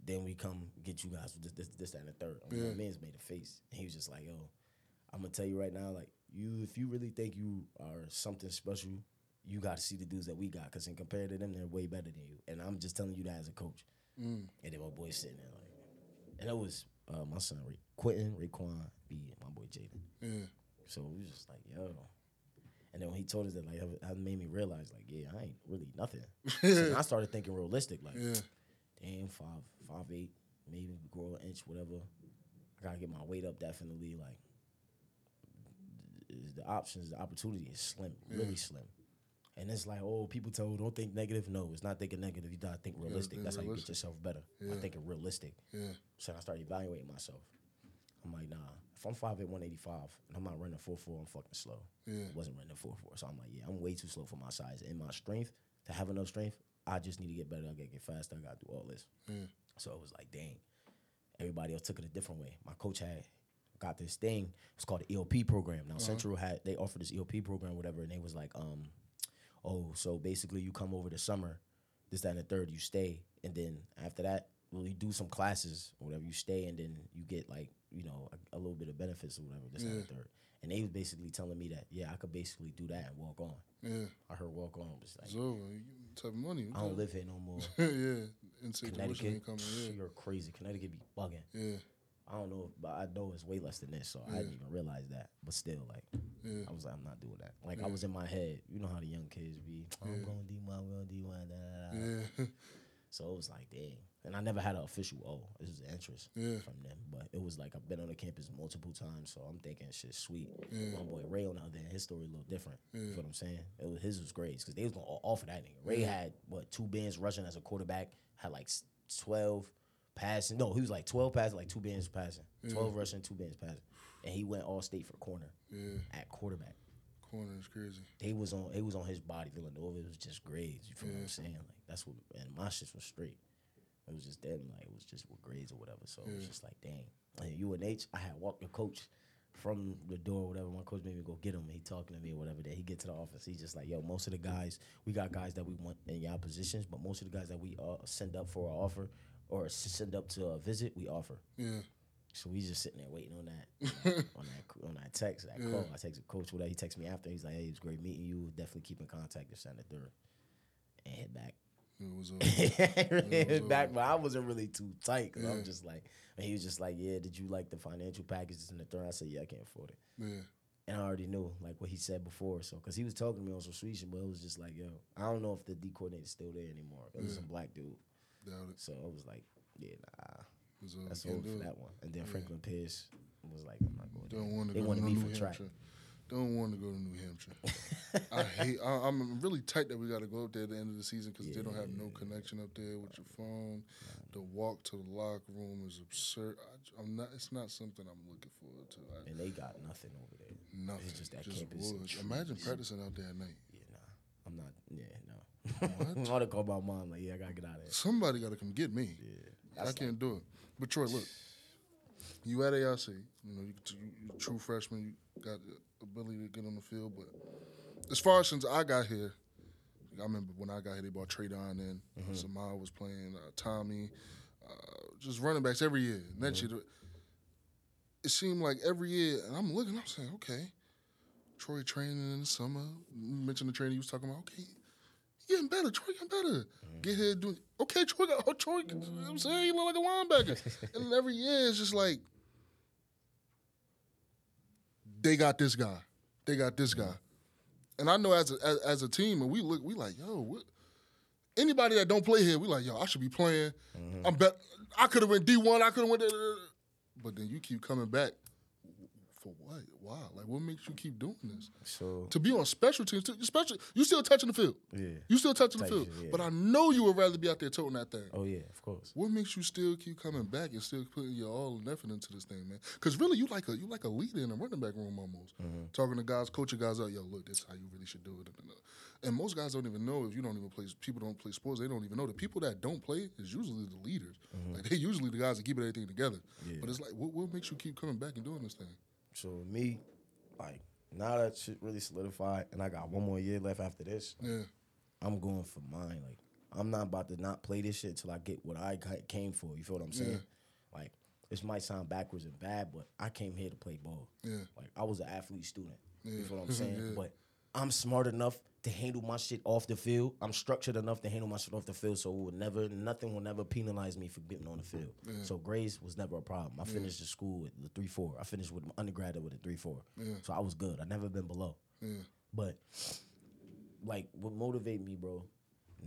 then we come get you guys with this, this, this, that, and the third. I mean, Yeah. My man's made a face, and he was just like, yo, I'm gonna tell you right now, like, you, if you really think you are something special, you got to see the dudes that we got, because in compared to them, they're way better than you. And I'm just telling you that as a coach. Mm. And then my boy sitting there like, and it was uh, my son Ray, Quentin, Raekwon, B, my boy Jaden. Yeah. So we was just like, yo. And then when he told us that, like, that made me realize, like, yeah, I ain't really nothing. so I started thinking realistic, like, Yeah. damn, five, five eight, maybe grow an inch, whatever. I gotta get my weight up, definitely. Like, th- the options, the opportunity is slim, really slim. And it's like, oh, people tell, don't think negative. No, it's not thinking negative. You gotta think realistic. think That's how you get yourself better. Yeah. I'm thinking realistic. Yeah. So I started evaluating myself. I'm like, nah, if I'm 5'8", 185, and I'm not running 4'4", I'm fucking slow. Yeah. I wasn't running 4'4", so I'm like, yeah, I'm way too slow for my size. And my strength, to have enough strength, I just need to get better. I gotta get faster. I gotta do all this. Yeah. So it was like, dang. Everybody else took it a different way. My coach had got this thing. It's called the ELP program. Now Central had they offered this ELP program, whatever, and they was like, um, oh, so basically you come over the summer, this, that, and the third, you stay, and then after that, well, you do some classes or whatever, you stay, and then you get like, you know, a, a little bit of benefits or whatever, this, that, and the third. And they was basically telling me that, yeah, I could basically do that and walk on. Yeah. I heard walk on was like, It's over. You get the type of money. I don't live here no more. yeah. In-state Connecticut, coming. Yeah. you're crazy. Connecticut be bugging. Yeah. I don't know, but I know it's way less than this, so I didn't even realize that. But still, like, Yeah. I was like, I'm not doing that. Like, I was in my head, you know how the young kids be. Oh, I'm going D one, I'm going D one, da da da. Yeah. So it was like, dang. And I never had an official O. It was interest Yeah. from them, but it was like I've been on the campus multiple times, so I'm thinking shit sweet. Yeah. My boy Ray on the other end, his story a little different. You know what I'm saying? It was, his was great because they was gonna offer that nigga. Ray had what two bands rushing as a quarterback, had like twelve passing. No, he was like twelve passing, like two bands passing, twelve rushing, two bands passing, and he went all state for corner Yeah. at quarterback. Corner is crazy. They was on, it was on his body. Villanova, it was just grades. You feel what I'm saying? Like that's what, and my shit was straight. It was just them, like it was just with grades or whatever. So it was just like, dang. And UNH, I had walked the coach from the door, or whatever. My coach made me go get him. He talking to me or whatever. That he get to the office, he's just like, yo, most of the guys, we got guys that we want in y'all positions, but most of the guys that we uh, send up for an offer or send up to a visit, we offer. Yeah. So we just sitting there waiting on that, on that, on that text, that call. I text the coach, whatever. He texted me after. He's like, "Hey, it was great meeting you. Definitely keep in contact." This and the third, and hit back. It was uh, back, but uh, I wasn't really too tight because Yeah. I'm just like, and he was just like, "Yeah, did you like the financial packages in the third? I said, "Yeah, I can't afford it." yeah. And I already knew like what he said before, so because he was talking to me on some sweet shit, but it was just like, "Yo, I don't know if the D coordinator's still there anymore." It was Yeah. some black dude, Doubt it. so I was like, "Yeah, nah." Was over. That's do for that one. And then Franklin Pierce was like, I'm not going there. Don't want to They go wanted me for track. Don't want to go to New Hampshire. I hate. I, I'm really tight that we got to go up there at the end of the season because they don't have no connection up there with your phone. The walk to the locker room is absurd. I, am not. It's not something I'm looking forward to. I, And they got nothing over there. nothing. It's just that just campus. woods. Imagine practicing out there at night. Yeah, nah. I'm not, yeah, no. What? I would have called my mom like, yeah, I gotta get out of here. Somebody got to come get me. Yeah, I can't do it. But Troy, look, you at AIC, you know, you, you, you true freshman, you got ability to get on the field. But as far as since I got here, I remember when I got here, they brought Trey Don in. mm hmm was playing, uh, Tommy, uh, just running backs every year. And then mm-hmm. it seemed like every year, and I'm looking, I'm saying, okay, Troy training in the summer. You mentioned the training you was talking about. Okay, getting better. Troy getting better. Mm-hmm. Get here doing okay. Troy got oh, Troy. You know what I'm saying he look like a linebacker. and every year it's just like they got this guy. They got this guy. And I know as a, as, as a team, and we look, we like, yo, what? Anybody that don't play here, we like, yo, I should be playing. Mm-hmm. I'm bet I could have went D one. I could have went. There. But then you keep coming back for what? Why? Like, what makes you keep doing this? So to be on special teams, too, especially you still touching the field. Yeah, you still touching Touch the field. It, yeah. But I know you would rather be out there toting that thing. Oh yeah, of course. What makes you still keep coming back and still putting your all and effort into this thing, man? Because really, you like a you like a leader in a running back room almost. Mm-hmm. Talking to guys, coaching guys out, yo, look, this is how you really should do it. And most guys don't even know if you don't even play. People don't play sports. They don't even know the people that don't play is usually the leaders. Mm-hmm. Like they usually the guys that keep everything together. Yeah. But it's like, what, what makes you keep coming back and doing this thing? So me, like now that shit really solidified, and I got one more year left after this. Yeah, I'm going for mine. Like I'm not about to not play this shit till I get what I came for. You feel what I'm saying? Yeah. Like this might sound backwards and bad, but I came here to play ball. Yeah, like I was an athlete student. Yeah. You feel what I'm saying? yeah. But I'm smart enough to handle my shit off the field. I'm structured enough to handle my shit off the field, so it would never, nothing will never penalize me for getting on the field. Yeah. So grades was never a problem. I finished yeah. the school with the three four. I finished with undergraduate with a three four. Yeah. So I was good. I never been below. But like, what motivate me, bro?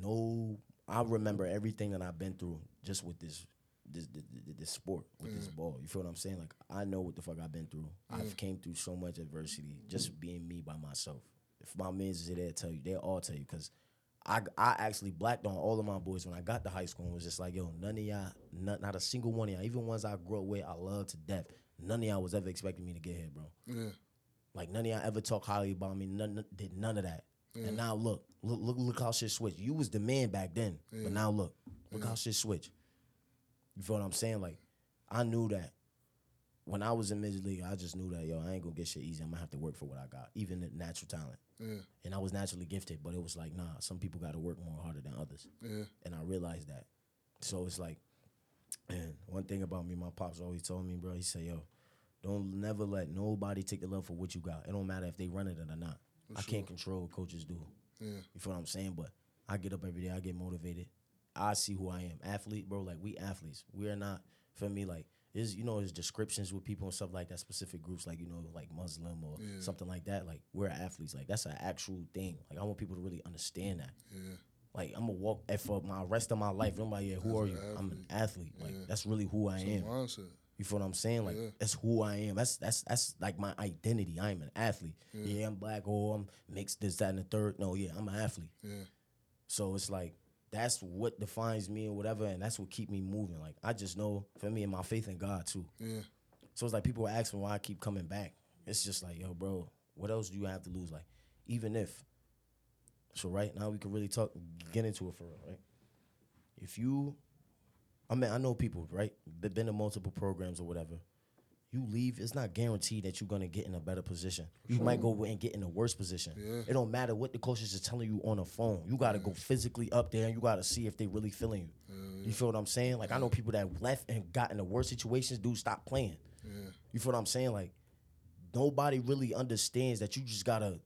No, I remember everything that I've been through just with this. This, this, this sport with this ball, you feel what I'm saying? Like I know what the fuck I've been through. I've came through so much adversity just being me by myself if my men is there, tell you, they'll all tell you because I I actually blacked on all of my boys when I got to high school and was just like, yo, none of y'all, not, not a single one of y'all, even ones I grew up with, I love to death. None of y'all was ever expecting me to get here, bro. Yeah. Like none of y'all ever talk highly about me. None did none of that. Yeah. And now look, look, look, look how shit switched. You was the man back then, yeah. but now look, look yeah. how shit switched. You feel what I'm saying? Like, I knew that when I was in Major League, I just knew that yo, I ain't gonna get shit easy. I'm gonna have to work for what I got, even the natural talent. Yeah. And I was naturally gifted, but it was like, nah, some people got to work more harder than others. Yeah. And I realized that. So it's like, and one thing about me, my pops always told me, bro. He said, yo, don't never let nobody take the love for what you got. It don't matter if they run it or not. For I sure. can't control what coaches do. Yeah. You feel what I'm saying? But I get up every day. I get motivated. I see who I am. Athlete, bro. Like we athletes. We are not. For me, like is you know his descriptions with people and stuff like that specific groups like you know like muslim or yeah. something like that like we're athletes like that's an actual thing. Like i want people to really understand that. Yeah. Like i'm gonna walk eh, for my rest of my life i'm like yeah who that's are you? Athlete. i'm an athlete. like yeah. that's really who i am. mindset. you feel what i'm saying? Like yeah. that's who i am. That's that's that's like my identity. I'm an athlete. Yeah, yeah i'm black or i'm mixed this that and the third. No yeah i'm an athlete. Yeah. So it's like that's what defines me or whatever, and that's what keep me moving. Like I just know for me and my faith in God too. Yeah. So it's like people ask me why I keep coming back. It's just like, yo, bro, what else do you have to lose? Like, even if. So right now we can really talk, get into it for real, right? If you, I mean, I know people, right? Been in multiple programs or whatever you leave, it's not guaranteed that you're gonna get in a better position. You sure. might go and get in a worse position. Yeah. It don't matter what the coaches are telling you on the phone. You gotta yeah. go physically up there and you gotta see if they really feeling you. Yeah, you feel what I'm saying? Like I know people that left and got in the worst situations, dude, stop playing. You feel what I'm saying? Like nobody really understands that you just gotta,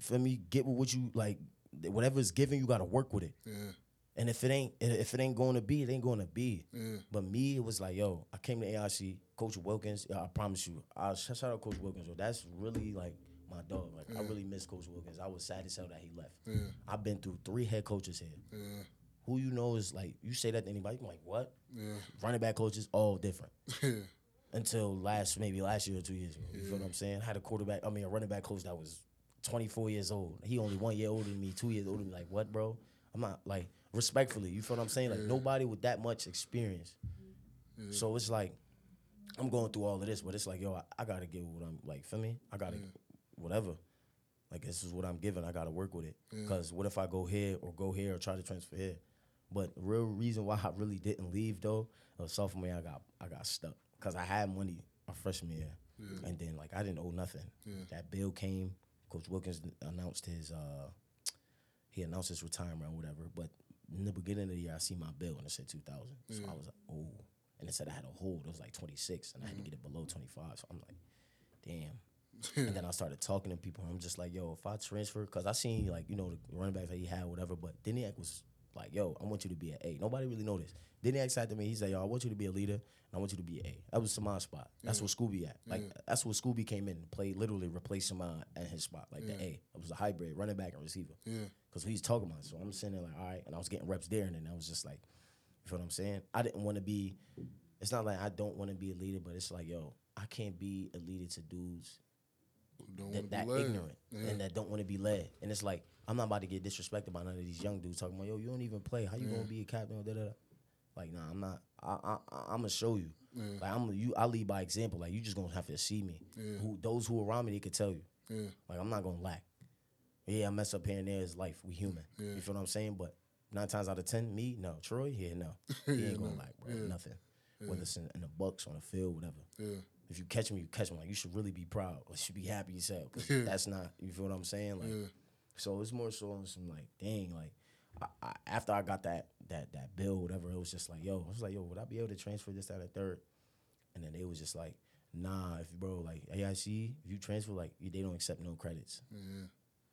for me, get with what you like. Whatever's given, you gotta work with it. And if it ain't if it ain't going to be, it ain't going to be. But me, it was like, yo, I came to AIC, Coach Wilkins. I promise you, I shout out Coach Wilkins. Yo, that's really like my dog. Like yeah. I really miss Coach Wilkins. I was sad as hell that he left. Yeah. I've been through three head coaches here. Who you know is like you say that to anybody, I'm like, what? Running back coaches, all different. Until last maybe last year or two years ago. You feel what I'm saying? I had a quarterback, I mean a running back coach that was 24 years old. He only one year older than me, two years older than me. Like, what, bro? I'm not like respectfully. You feel what I'm saying? Like yeah. nobody with that much experience. Yeah. So it's like I'm going through all of this, but it's like, yo, I, I gotta get what I'm like. For me, I gotta yeah. whatever. Like this is what I'm given. I gotta work with it. Cause what if I go here or go here or try to transfer here? But the real reason why I really didn't leave though, uh, sophomore year I got I got stuck because I had money my freshman year, and then like I didn't owe nothing. That bill came. Coach Wilkins announced his uh he announced his retirement or whatever. But in the beginning of the year, I see my bill and it said two thousand. So I was like, oh, and it said I had a hold. It was like twenty six, and I had to mm-hmm. get it below twenty five. So I'm like, damn. and then I started talking to people. And I'm just like, yo, if I transfer, because I seen like you know the running backs that he had, whatever. But Deniak was like, yo, I want you to be an A. Nobody really noticed. Deniak said to me, he said, yo, I want you to be a leader, and I want you to be an A. That was Saman's spot. That's mm. where Scooby at. Mm. Like that's where Scooby came in and played, literally replaced Saman uh, at his spot, like the mm. A. It was a hybrid, running back and receiver. Yeah. Because he's talking about. it. So I'm sitting there like, all right, and I was getting reps there, and then I was just like, you feel what I'm saying? I didn't want to be. It's not like I don't want to be a leader, but it's like, yo, I can't be a leader to dudes Don't that, that ignorant and that don't want to be led. And it's like I'm not about to get disrespected by none of these young dudes talking about yo, you don't even play. How you gonna be a captain? Da, da, da. Like nah, I'm not. I, I I'm gonna show you. Like I'm you. I lead by example. Like you just gonna have to see me. Who those who are around me they could tell you. Yeah. Like I'm not gonna lack. Yeah, I mess up here and there. Is life. We human. You feel what I'm saying? But nine times out of ten, me no. Troy, yeah, no. He ain't gonna like bro. Nothing. Whether it's in, in the bucks on the field, whatever. Yeah. If you catch me, you catch me. Like you should really be proud. Or you should be happy yourself. Cause that's not. You feel what I'm saying? Like, so it's more so on some like, dang, like. I, I, after I got that that that bill, whatever, it was just like, yo, I was like, yo, would I be able to transfer this, out of third? And then they was just like, nah, if bro, like AIC, if you transfer, like they don't accept no credits.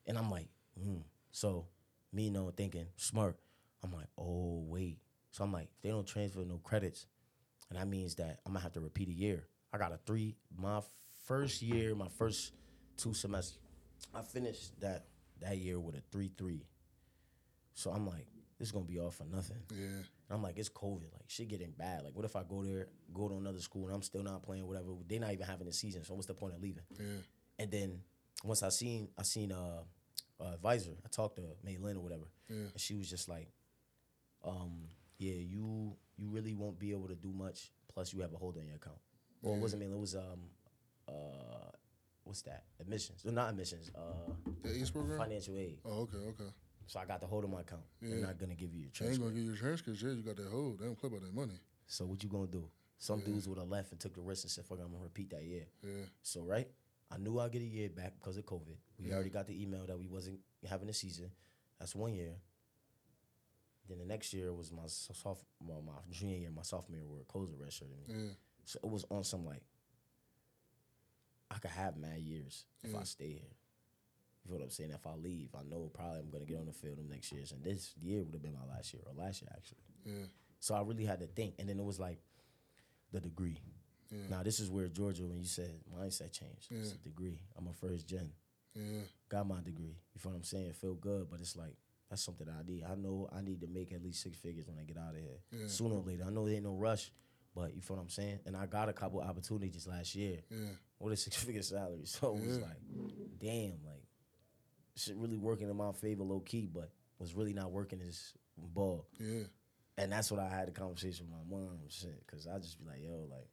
And I'm like, hmm. So me, you know, thinking smart. I'm like, oh wait. So I'm like, if they don't transfer no credits, and that means that I'm gonna have to repeat a year. I got a three. My first year, my first two semesters, I finished that that year with a three three. So I'm like, this is gonna be all for nothing. Yeah. And I'm like, it's COVID. Like shit getting bad. Like what if I go there, go to another school, and I'm still not playing, whatever. They're not even having a season. So what's the point of leaving? Yeah. And then once I seen I seen uh, uh advisor, I talked to Maylin or whatever, and she was just like, um, yeah, you you really won't be able to do much. Plus, you have a hold on your account. Well, it wasn't Maylin. It was um, uh, what's that? Admissions? No, not admissions. Uh, The ACE program? financial aid. Oh, okay, okay. So I got the hold on my account. They're not gonna give you your They ain't gonna give you your transcripts. Yeah, you got that hold. They don't play about that money. So what you gonna do? Some dudes would have left and took the risk and said, "Fuck, I'm gonna repeat that year." Yeah. So right, I knew I'd get a year back because of COVID. We already got the email that we wasn't having a season. That's one year. Then the next year was my well, my junior year, my sophomore year, where Koza redshirted me. Yeah. So it was on some like, I could have mad years if I stay here. You feel what I'm saying? If I leave, I know probably I'm gonna get on the field them next years, and this year would have been my last year or last year actually. Yeah. So I really had to think, and then it was like the degree. Now this is where Georgia, when you said mindset changed, it's a degree. I'm a first gen, Yeah. got my degree. You feel what I'm saying? Feel good, but it's like that's something I need. I know I need to make at least six figures when I get out of here. Sooner or later, I know there ain't no rush, but you feel what I'm saying? And I got a couple opportunities last year Yeah. with a six figure salary. So it was like, damn, like shit really working in my favor low key, but was really not working as ball. Yeah. And that's what I had a conversation with my mom, shit, because I just be like, yo, like,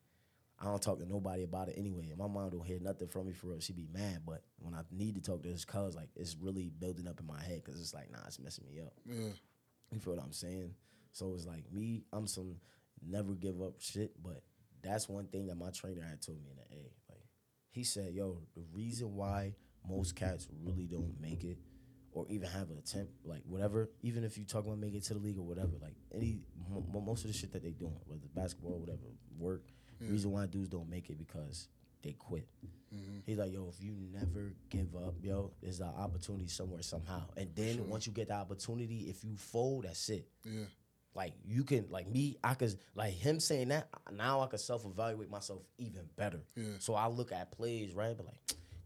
I don't talk to nobody about it anyway. And my mom don't hear nothing from me for real. She be mad, but when I need to talk to this cuz, like, it's really building up in my head because it's like, nah, it's messing me up. Yeah. You feel what I'm saying? So it's like me, I'm some never give up shit, but that's one thing that my trainer had told me in the A. Like he said, yo, the reason why most cats really don't make it or even have an attempt, like whatever, even if you talk about making it to the league or whatever, like any mo- most of the shit that they doing, whether it's basketball, whatever, work, reason why dudes don't make it because they quit. Mm-hmm. He's like, yo, if you never give up, yo, there's an opportunity somewhere somehow. And then once you get the opportunity, if you fold, that's it. Yeah. Like you can, like me, I could, like him saying that. Now I can self evaluate myself even better. Yeah. So I look at plays, right? But like,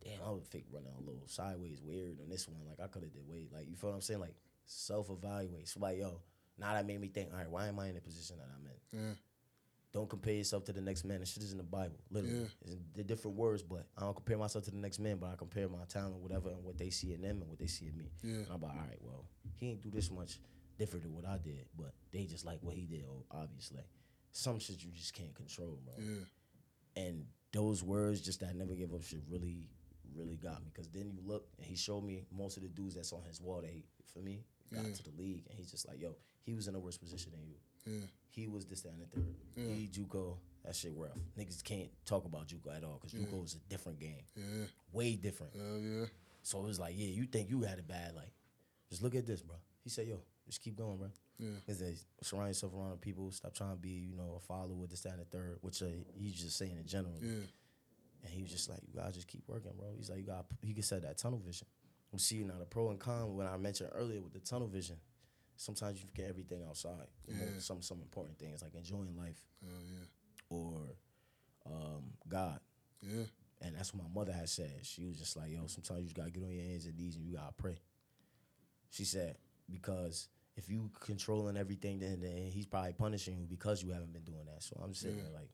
damn, I would fake running a little sideways weird on this one. Like I could have did way, like you feel what I'm saying? Like self evaluate. So like, yo, now that made me think. All right, why am I in the position that I'm in? Yeah. Don't compare yourself to the next man. This shit is in the Bible, literally. Yeah. It's the different words, but I don't compare myself to the next man, but I compare my talent, whatever, and what they see in them and what they see in me. Yeah. And I'm like, all right, well, he ain't do this much different than what I did, but they just like what he did, obviously. Some shit you just can't control, bro. Yeah. And those words, just that never give up shit, really, really got me because then you look and he showed me most of the dudes that's on his wall They for me got Yeah. to the league and he's just like, yo, he was in a worse position than you. Yeah. He was this, that, and the third. Yeah. He JUCO, that shit rough. Niggas can't talk about JUCO at all because JUCO is a different game, Yeah. way different. Hell yeah. So it was like, yeah, you think you had it bad? Like, just look at this, bro. He said, yo, just keep going, bro. Yeah. Is that surround yourself around people. Stop trying to be, you know, a follower, this, that, and the third, which uh, he's just saying in general. Yeah. And he was just like, you gotta just keep working, bro. He's like, you got, he could set that tunnel vision. I'm seeing now the pro and con when I mentioned earlier with the tunnel vision. Sometimes you forget everything outside. Yeah. Some some important things like enjoying life yeah. or um, God. Yeah. And that's what my mother had said. She was just like, yo, sometimes you just gotta get on your hands and knees and you gotta pray. She said, because if you controlling everything, then, then he's probably punishing you because you haven't been doing that. So I'm sitting Yeah. there like,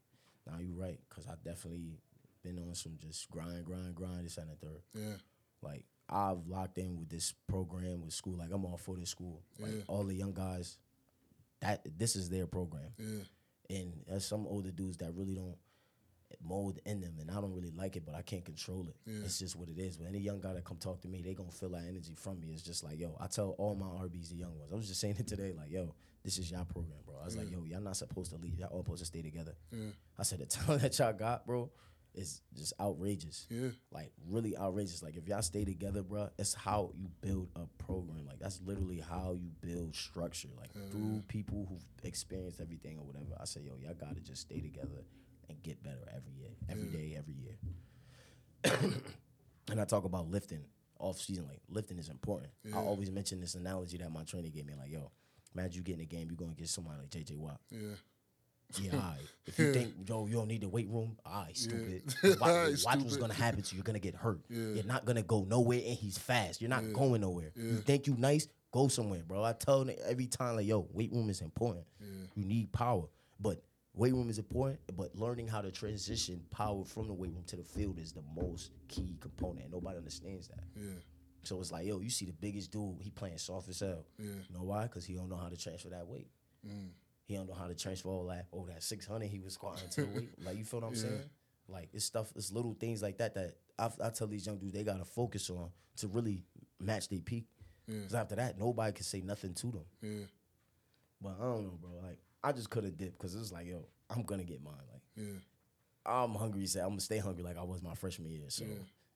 nah, you're right. Cause I definitely been on some just grind, grind, grind, this and the third. Yeah. Like I've locked in with this program with school. Like I'm all for this school. Like Yeah. all the young guys, that this is their program. Yeah. And there's some older dudes that really don't mold in them, and I don't really like it, but I can't control it. Yeah. It's just what it is. But any young guy that come talk to me, they gonna feel that energy from me. It's just like, yo, I tell all my RBs, the young ones. I was just saying it today, like, yo, this is y'all program, bro. I was like, yo, y'all not supposed to leave. Y'all all supposed to stay together. I said the talent that y'all got, bro, is just outrageous. Yeah. Like really outrageous. Like if y'all stay together, bro, it's how you build a program. Like that's literally how you build structure. Like through people who've experienced everything or whatever. I say, yo, y'all gotta just stay together and get better every year, every day, every year. and I talk about lifting off season. Like lifting is important. I always mention this analogy that my trainer gave me. Like, yo, imagine you get in a game, you're gonna get somebody like JJ Watt. Yeah. Yeah, all right. If you think, yo, you don't need the weight room, all right, stupid. Yeah. Watch, watch what's gonna happen to you. You're gonna get hurt. Yeah. You're not gonna go nowhere, and he's fast. You're not going nowhere. You think you nice? Go somewhere, bro. I tell them every time, like, yo, weight room is important. You need power, but weight room is important. But learning how to transition power from the weight room to the field is the most key component. Nobody understands that. Yeah. So it's like, yo, you see the biggest dude, he playing soft as hell. Yeah. You know why? Because he don't know how to transfer that weight. Mm. He don't know how to transfer all that over that six hundred he was squatting to weight. Like you feel what I'm Yeah. saying? Like it's stuff, it's little things like that that I, I tell these young dudes they gotta focus on to really match their peak. Yeah. Cause after that, nobody can say nothing to them. Yeah. But I don't know, bro. Like I just could have dipped because it's like, yo, I'm gonna get mine. Like Yeah. I'm hungry. So I'm gonna stay hungry like I was my freshman year. So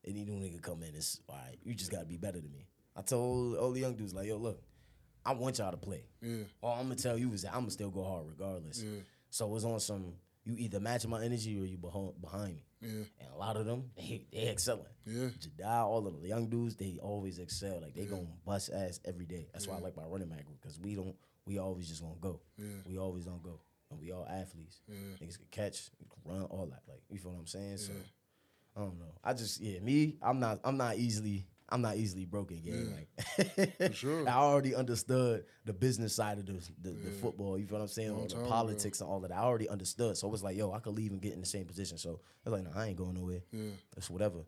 any new nigga come in, it's all right. You just gotta be better than me. I told all the young dudes like, yo, look, I want y'all to play. Yeah. All I'm gonna tell you is that I'm gonna still go hard regardless. Yeah. So it's on some. You either matching my energy or you behind behind me. Yeah. And a lot of them, they they excelling. Yeah. Jedi, all of the young dudes, they always excel. Like they gonna bust ass every day. That's why I like my running back group because we don't. We always just gonna go. Yeah. We always don't go, and we all athletes. Yeah. Niggas can catch, can run, all that. Like you feel what I'm saying? So I don't know. I just yeah, me. I'm not. I'm not easily. I'm not easily broken, gang. Like For sure. I already understood the business side of the the, the football. You feel what I'm saying? All the time politics and all of that. I already understood. So it was like, yo, I could leave and get in the same position. So I was like, no, I ain't going nowhere. Yeah. It's whatever.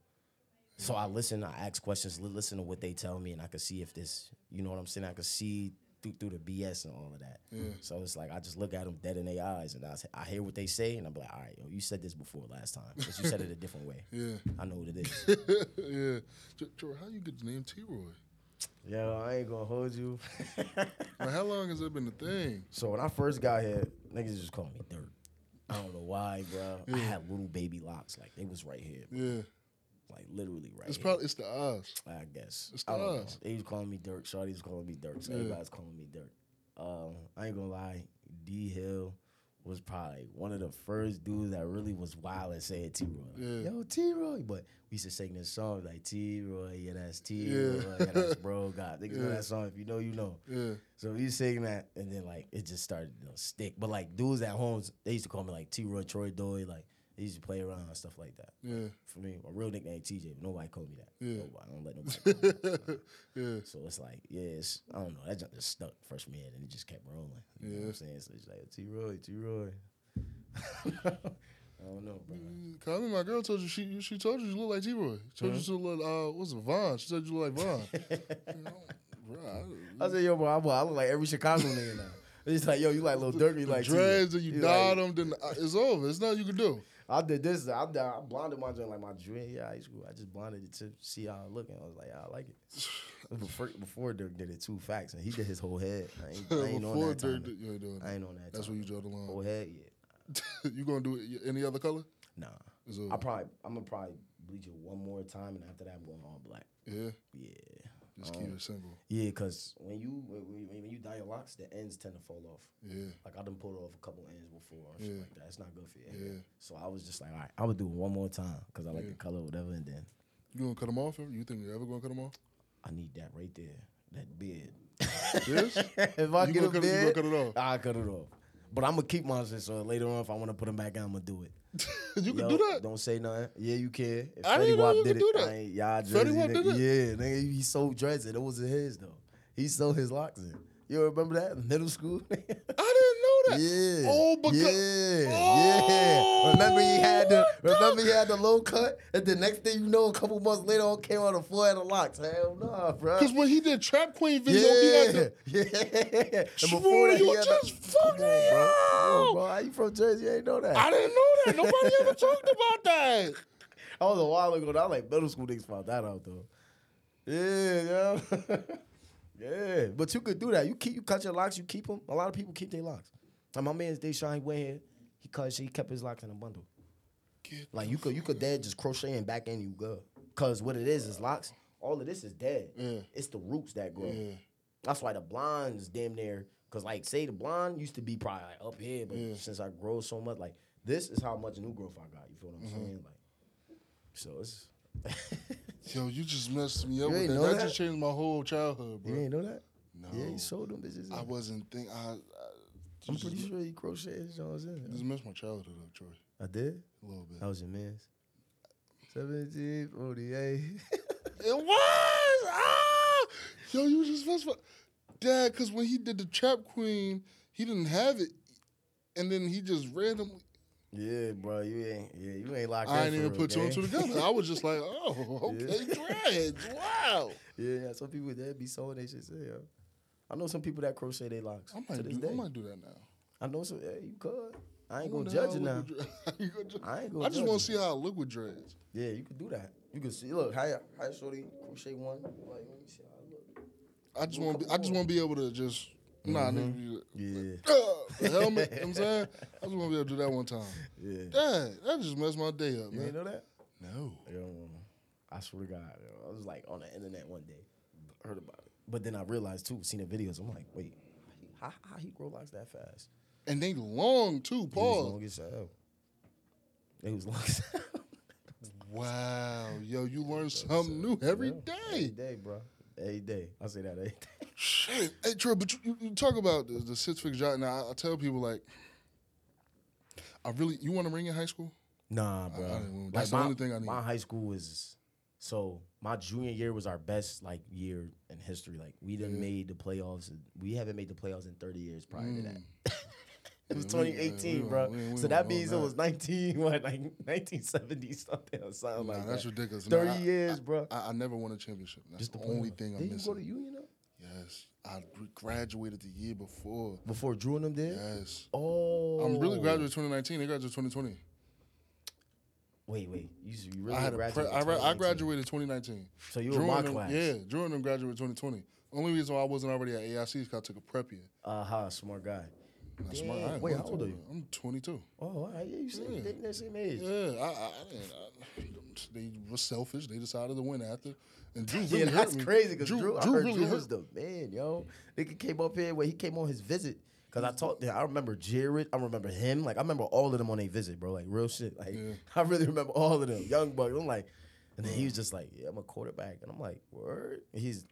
So I listen, I ask questions, listen to what they tell me, and I could see if this, you know what I'm saying? I could see through, through the BS and all of that. So it's like I just look at them dead in their eyes, and I, I hear what they say, and I'm like, all right, yo, you said this before last time, but you said it a different way. Yeah. I know what it is. yeah. J- Jordan, how you get the name T Roy? yo, I ain't gonna hold you. Like, how long has it been the thing? So when I first got here, niggas just called me dirt. I don't know why, bro. I had little baby locks, like they was right here, Yeah. Like literally right It's here. probably it's the eyes. I guess. It's the know. us. They was calling me Dirt. Shawty was calling me Dirt. So Yeah. everybody's calling me Dirt. Um, I ain't gonna lie. D Hill was probably one of the first dudes that really was wild and said T Roy. Yeah. Yo, T Roy. But we used to sing this song like T Roy, yeah, that's T Yeah. Roy, yeah, that's bro God. Niggas know that song. If you know, you know. Yeah. So we sing that, and then like it just started to stick. But like dudes at home, they used to call me like T Roy, Troy Doy. Like they used to play around and stuff like that. Yeah. For me, my real nickname TJ, but nobody called me that. Yeah. Nobody, I don't let nobody call me. Yeah. So it's like, yeah, it's, I don't know. That just stuck freshman year and it just kept rolling. You know what Yeah. I'm saying? So it's like, T Roy, T Roy. I don't know, bro. Cause I mean, my girl told you she she told you you look like T Roy. Told you you look like uh what's it Vaughn? She said you look like Vaughn. you know, bro, I said, yo, bro, I, I look like every Chicago nigga now. It's like, yo, you like little dirty, like dreads and you You dyed like- them, then uh, it's over. There's nothing you can do. I did this. I, I blonded my joint like my junior year of high school. I just blonded it to see how it looked, and I was like, yeah, I like it. Before, before Dirk did it, two facts, and he did his whole head. I ain't, I ain't on that time. Dirk, you ain't doing I ain't on that. That's time. where you draw the line. whole head. Yeah, you gonna do it any other color? nah. I probably I'm gonna probably bleach it one more time, and after that I'm going all black. yeah. Yeah. Just Um, keep it simple. Yeah, cause when you when, when you dye your locks, the ends tend to fall off. Yeah. Like I done pulled off a couple ends before. Yeah. like that. It's not good for your hair. Yeah. So I was just like, all right, I'm gonna do it one more time because I like Yeah. the color, whatever, and then You gonna cut them off? You think you're ever gonna cut them off? I need that right there, that beard. This? if I You get gonna a cut it- you gonna cut it off? I cut it off. But I'm gonna keep mine so later on, if I want to put them back on, I'm gonna do it. you can Yo, do that. Don't say nothing. Yeah, you can. If I Fetty Wap did it, do that. I ain't, y'all Fetty Wap did it? Yeah, nigga, he sold dreads it. Wasn't his though. He sold his locks in. You remember that in middle school? I didn't know that. Yeah. Oh, because yeah, Oh, yeah. Remember he had the oh, remember he had the low cut, and the next thing you know, a couple months later, on came on the floor had the locks. Hell nah, bro. Because when he did Trap Queen video, he had Yeah, the, yeah. And Swear you he had just fucking bro. Yo. bro. How you from Jersey? You ain't know that. I didn't know that. Nobody ever talked about that. That was a while ago. That like middle school niggas found that out though. Yeah, yeah. yeah. But you could do that. You keep you cut your locks, you keep them. A lot of people keep their locks. Like my man's Deshaun, he went here, he cut he kept his locks in a bundle. Get Like you could you could dead just crochet and back in you go. Cause what it is is locks. All of this is dead. Yeah. It's the roots that grow. Yeah. That's why the blonde is damn near. Cause like say the blonde used to be probably like up here, but Yeah. since I grow so much, like this is how much new growth I got. You feel what I'm Mm-hmm. saying? Like, so it's. Yo, you just messed me up You with that. That that? just changed my whole childhood, bro. you ain't know that? no. Yeah, you sold them bitches. I wasn't think I, I I'm just, pretty sure you crocheted his Jones in. Just messed my childhood up, Troy. I did. A little bit. That was your man's. 1748. It was. Ah! Yo, you just messed my dad. Because when he did the Trap Queen, he didn't have it, and then he just randomly. yeah, bro, you ain't. Yeah, you ain't locked. I in ain't for even put two and gang. two together. I was just like, oh, okay, dreads. Wow. Yeah, yeah, some people that be sewing they should shit. Yeah, I know some people that crochet their locks I to might this do. day. I might do that now. I know some. Yeah, you could. I ain't I gonna judge how you I now. I ain't gonna I ain't gonna I just want to see how I look with dreads. Yeah, you could do that. You can see. Look, how how shorty crochet one. Like, let me see how I look. I just want. I just want to be able to just. Nah, mm-hmm. nigga. be- Yeah, the helmet. you know what I'm saying. I just want to be able to do that one time. yeah. Dad, that just messed my day up, man. You know that? No. Yo, I swear to God, yo, I was like on the internet one day, heard about it, but then I realized too, seen the videos. I'm like, wait, how how he grow locks that fast? And they long too, He was Paul. long as hell. It was long as hell. Wow, yo, you learn something new every Yeah, Every day. day, bro. Every day. I say that every day. Shit, hey Troy, but you, you, talk about the, the six figure job. Now I, I tell people like, I really, you want to ring in high school? Nah, bro. didn't- that's the my, only thing I need. My high school was so my junior year was our best like year in history. Like we done made the playoffs. We haven't made the playoffs in 30 years prior to that. it was Mm. Yeah, we- 2018, bro. we- we so that means it was 19, what, like 1970 something or something Nah, like that's that. ridiculous. 30 Nah, I- years, bro. I, I never won a championship. That's Just the to only thing I'm Didn't you go to Union though? yes, I graduated the year before. Before Drew and them did? Yes, Oh. I'm really graduated 2019. They graduated 2020. Wait, wait. You, you really I had a pre- graduated? I, in ra- I 2019. graduated 2019. So you were Drew my them- class. Yeah, Drew and them graduated 2020. Only reason why I wasn't already at AIC is because I took a prep year. Uh-huh, smart guy. Damn. smart. I ain't Wait, how old are you? I'm 22. Oh, all right. Yeah, you said Yeah. the same age. Yeah, I, I, I. They were selfish. They decided to win after, and Drew really Yeah, hurt that's me. crazy because Drew, Drew, I Drew heard really Drew hurt. was the man, yo. Nigga came up here when he came on his visit. Cause I mm. talked to him. I remember Jared. I remember him. Like I remember all of them on a visit, bro. Like real shit. Like Yeah. I really remember all of them. Young buck. I'm like, and then he was mm. just like, yeah, I'm a quarterback, and I'm like, word. And he's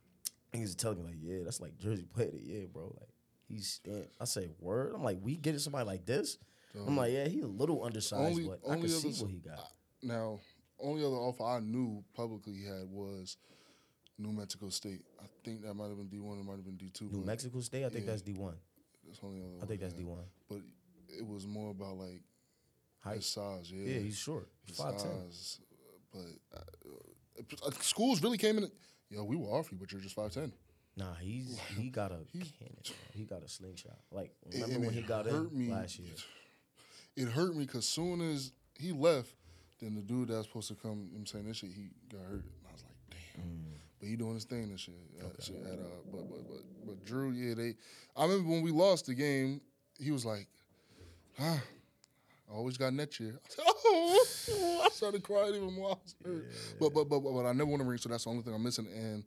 he was telling me like, yeah, that's like Jersey played it, yeah, bro. Like he's. I say word. I'm like, we getting somebody like this. I'm like, yeah, he's a little undersized, Only- but I can see what he got. Now, only other offer I knew publicly he had was New Mexico State. I think that might have been D one. It might have been D two. New Mexico State, I think yeah. that's D one. That's only other I think that's he D one. But it was more about like Height. his size. Yeah, Yeah, he's short. He's his five ten. size. But uh, uh, schools really came in. Yo, we will offer you, but you're just five ten. Nah, he's he got a He's- cannon. bro. He got a slingshot. Like remember when it he got hurt in me. last year? It hurt me because soon as he left. Then the dude that's supposed to come, I'm saying this shit, he got hurt. And I was like, damn. But he doing his thing and shit. At, shit at, uh, but but but but Drew, yeah, they. I remember when we lost the game, he was like, ah. I always got next year. I said, oh, I started crying even more. Was hurt. But, but but but I never won a ring, so that's the only thing I'm missing. And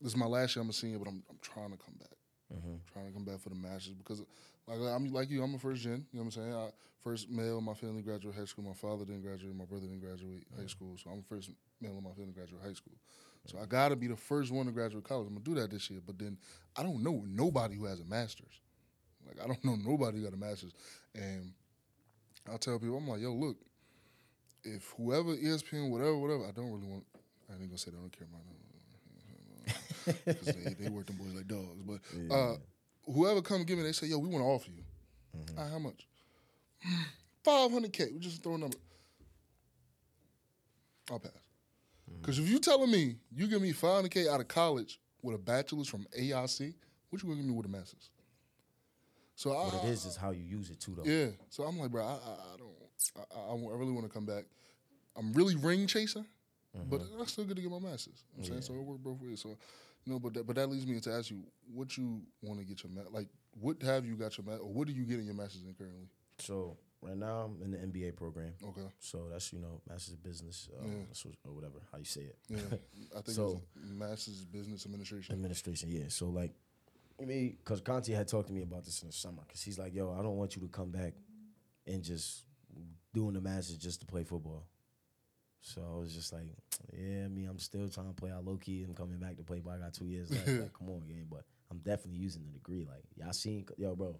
this is my last year. I'm a senior, but I'm I'm trying to come back. Mm-hmm. Trying to come back for the Masters because, like I'm like you, I'm a first gen. You know what I'm saying? I, first male in my family graduate high school. My father didn't graduate. My brother didn't graduate high school. So I'm the first male in my family graduate high school. So I gotta be the first one to graduate college. I'm gonna do that this year. But then I don't know nobody who has a master's. Like I don't know nobody who got a master's. And I tell people, I'm like, yo, look, if whoever ESPN, whatever, whatever, I don't really want. I ain't gonna say that. I don't care about because they, they work them boys like dogs. But uh, whoever come give me, they say, yo, we want to offer you. "Ah, how much? Five hundred k. We just throw a number. I'll pass. Because if you telling me you give me five hundred k out of college with a bachelor's from AIC, what you gonna give me with a master's? So I, What it is is how you use it too, though. yeah. So I'm like, bro, I, I, I don't. I, I, I really want to come back. I'm really ring chasing, but I still get to get my masters. You know what I'm saying so it worked both ways. So know, but that, but that leads me to ask you, what you want to get your ma- like? What have you got your ma- or what are you getting your masters in currently? So right now I'm in the MBA program. Okay. So that's you know Masters of Business uh, what- or whatever how you say it. Yeah, I think So- masters business administration. Administration, yeah. So like, I mean, because Conti had talked to me about this in the summer, because he's like, "Yo, I don't want you to come back and just doing the Masters just to play football." So I was just like, "Yeah, I mean, I'm still trying to play out low key and coming back to play, but I got two years left. like, come on, game." But I'm definitely using the degree. Like, y'all seen, yo, bro,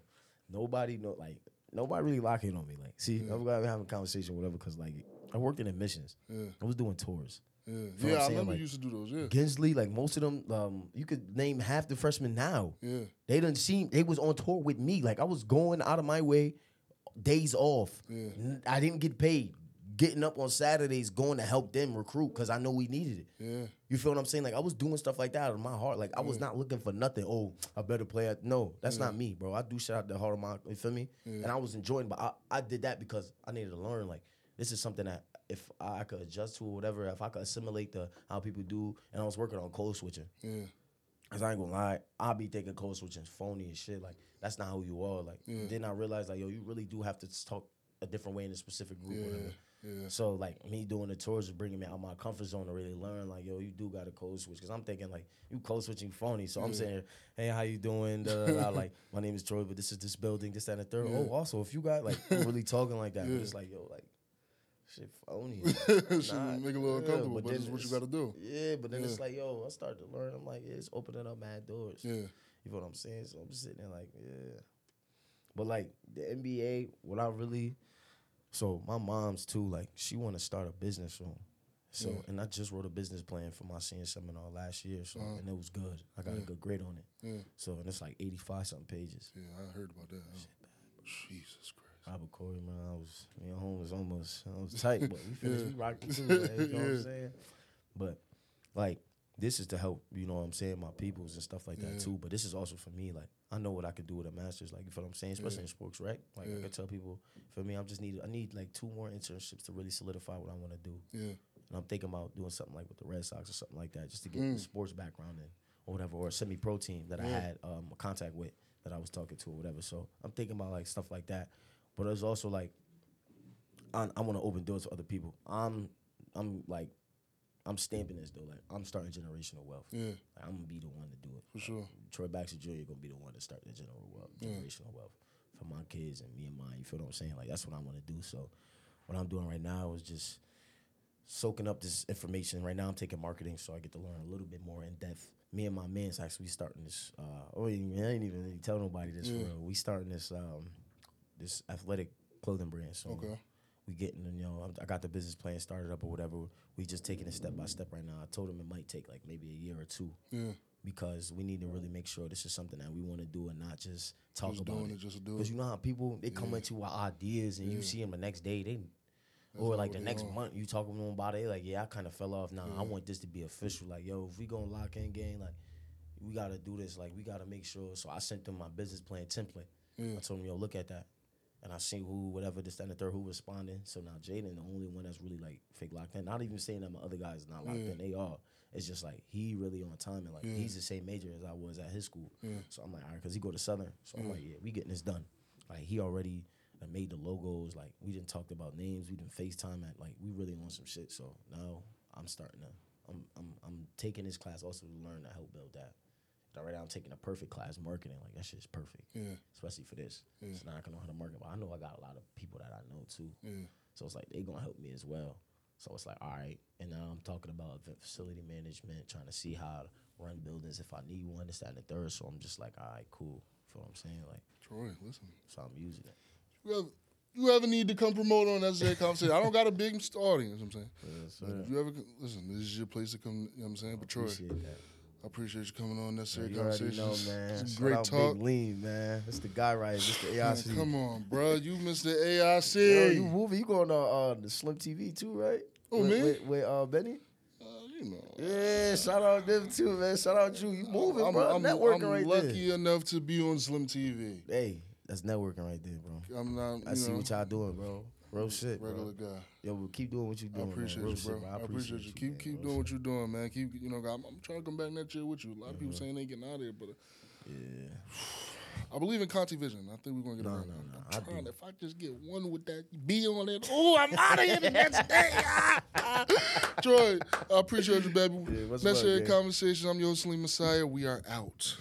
nobody know, like, nobody really locking on me. Like, see, I'm gonna have a conversation, whatever, because like, I worked in admissions. Yeah. I was doing tours. Yeah, what I'm yeah. I remember like- you used to do those. Yeah, Gensley, like most of them, um, you could name half the freshmen now. yeah, They didn't seem they was on tour with me. Like I was going out of my way, days off. Yeah. I didn't get paid. Getting up on Saturdays, going to help them recruit because I know we needed it. yeah. You feel what I'm saying? Like I was doing stuff like that out of my heart. Like I was not looking for nothing. Oh, I better play. At, no, that's not me, bro. I do shit out the heart of my. You feel me? And I was enjoying, but I, I did that because I needed to learn. Like this is something that if I could adjust to or whatever, if I could assimilate the how people do, and I was working on code switching. Yeah, Cause I ain't gonna lie, I'll be thinking code switching phony and shit. Like that's not who you are. Like then I realized like yo, you really do have to talk a different way in a specific group. Yeah, So like me doing the tours is bringing me out my comfort zone to really learn. Like yo, you do got to code switch because I'm thinking like you code switching phony. So I'm saying, hey, how you doing? Da, da, da. like my name is Troy, but this is this building, this that, and the third. Oh, also if you got like really talking like that, but it's like yo, like shit phony. Shit Nah, make a little yeah, uncomfortable, but, then it's what you got to do. Yeah, but then it's like yo, I start to learn. I'm like, yeah, it's opening up mad doors. Yeah, You know what I'm saying? So I'm sitting there like, yeah. But like the MBA, what I really so my mom's too, like, she wanna start a business soon. So Yeah. and I just wrote a business plan for my senior seminar last year. So mm. and it was good. I got a good grade on it. yeah, So and it's like eighty five something pages. yeah. I heard about that. huh? Jesus Christ. Robert Corey, man, I was me and home was almost I was tight, but we finished we rocked too, man, you know what I'm saying? But like this is to help, you know what I'm saying, my peoples and stuff like that too. But this is also for me, like I know what I could do with a master's, like you feel what I'm saying, especially in sports, right? Like I Yeah. can tell people, for me, I'm just need I need like two more internships to really solidify what I want to do. Yeah, And I'm thinking about doing something like with the Red Sox or something like that, just to get Mm. the sports background in or whatever, or a semi pro team that I had um, a contact with that I was talking to or whatever. So I'm thinking about like stuff like that. But it's also like I, I want to open doors for other people. I'm I'm like I'm stamping this though. Like I'm starting generational wealth. yeah, Like, I'm gonna be the one to do it. for sure. Troy Baxter Jr. gonna be the one to start the general wealth, generational wealth for my kids and me and mine. You feel what I'm saying? Like that's what I want to do. So what I'm doing right now is just soaking up this information. Right now I'm taking marketing, so I get to learn a little bit more in depth. Me and my man's actually starting this. Uh, oh, I ain't even tell nobody this. For Yeah. real. We starting this um, this athletic clothing brand. So Okay. We getting you know I'm- got the business plan started up or whatever. We just taking it step by step right now. I told him it might take like maybe a year or two Yeah, because we need to really make sure this is something that we want to do and not just talk just about doing it. it just do Because you know how people they come into our ideas and you see them the next day they, or like the next on. month you talking to them about it they like yeah I kind of fell off. Now I want this to be official. Like yo, if we gonna lock in game, like we gotta do this. Like we gotta make sure. So I sent them my business plan template. Yeah. I told them yo look at that. And I seen who, whatever, this, that, and the third, who responding. So now Jaden, the only one that's really like fake locked in. Not even saying that my other guys not locked in. They are. It's just like he really on time and like he's the same major as I was at his school. So I'm like, all right, because he go to Southern. So I'm like, yeah, we getting this done. Like he already made the logos. Like we didn't talked about names. We didn't FaceTime at like we really on some shit. So now I'm starting to. I'm I'm I'm taking this class also to learn to help build that. Like, Right now I'm taking a perfect class marketing. Like that shit's perfect Yeah. especially for this. So now I can know how to market. But I know I got a lot of people that I know too. Yeah. So it's like they gonna help me as well. So it's like, all right. And now I'm talking about event facility management, trying to see how to run buildings if I need one, this, that, and the third. So I'm just like, all right, cool. Feel what I'm saying? Like, Troy, listen. so I'm using it. You ever, you ever need to come promote on necessary conversation? I don't got a big audience. I'm saying. But if you ever listen, this is your place to come. You know what I'm saying? But Troy, Appreciate that. I appreciate you coming on necessary You already conversations. know, man. It's great talk. Big Lean, man. It's the guy right. It's the Man, AIC. come on, bro. You Mr. Yo, AIC. you moving? You going to uh, the Slim TV too, right? Who, with, me? With, with uh, Benny? Uh, you know. Yeah, shout out them too, man. Shout out you. You moving, I'm, bro. I'm, networking I'm right lucky enough to be on Slim TV. Hey, that's networking right there, bro. I'm not. I see know, what y'all doing, bro. Real shit, regular bro. guy. Yo, but keep doing what you I doing. I appreciate man. You, shit, bro. bro. I appreciate you. Keep man. keep Real doing shit. what you're doing, man. Keep you know. I'm, I'm trying to come back next year with you. A lot of people saying they getting out of here, but uh, Yeah. I believe in Conti Vision. I think we're gonna get No, around. no, no, I'm I trying. do. If I just get one with that B on it, oh, I'm out of here the next day. Troy, I appreciate you, baby. Yeah, Necessary conversation. I'm your Saleem Messiah. We are out.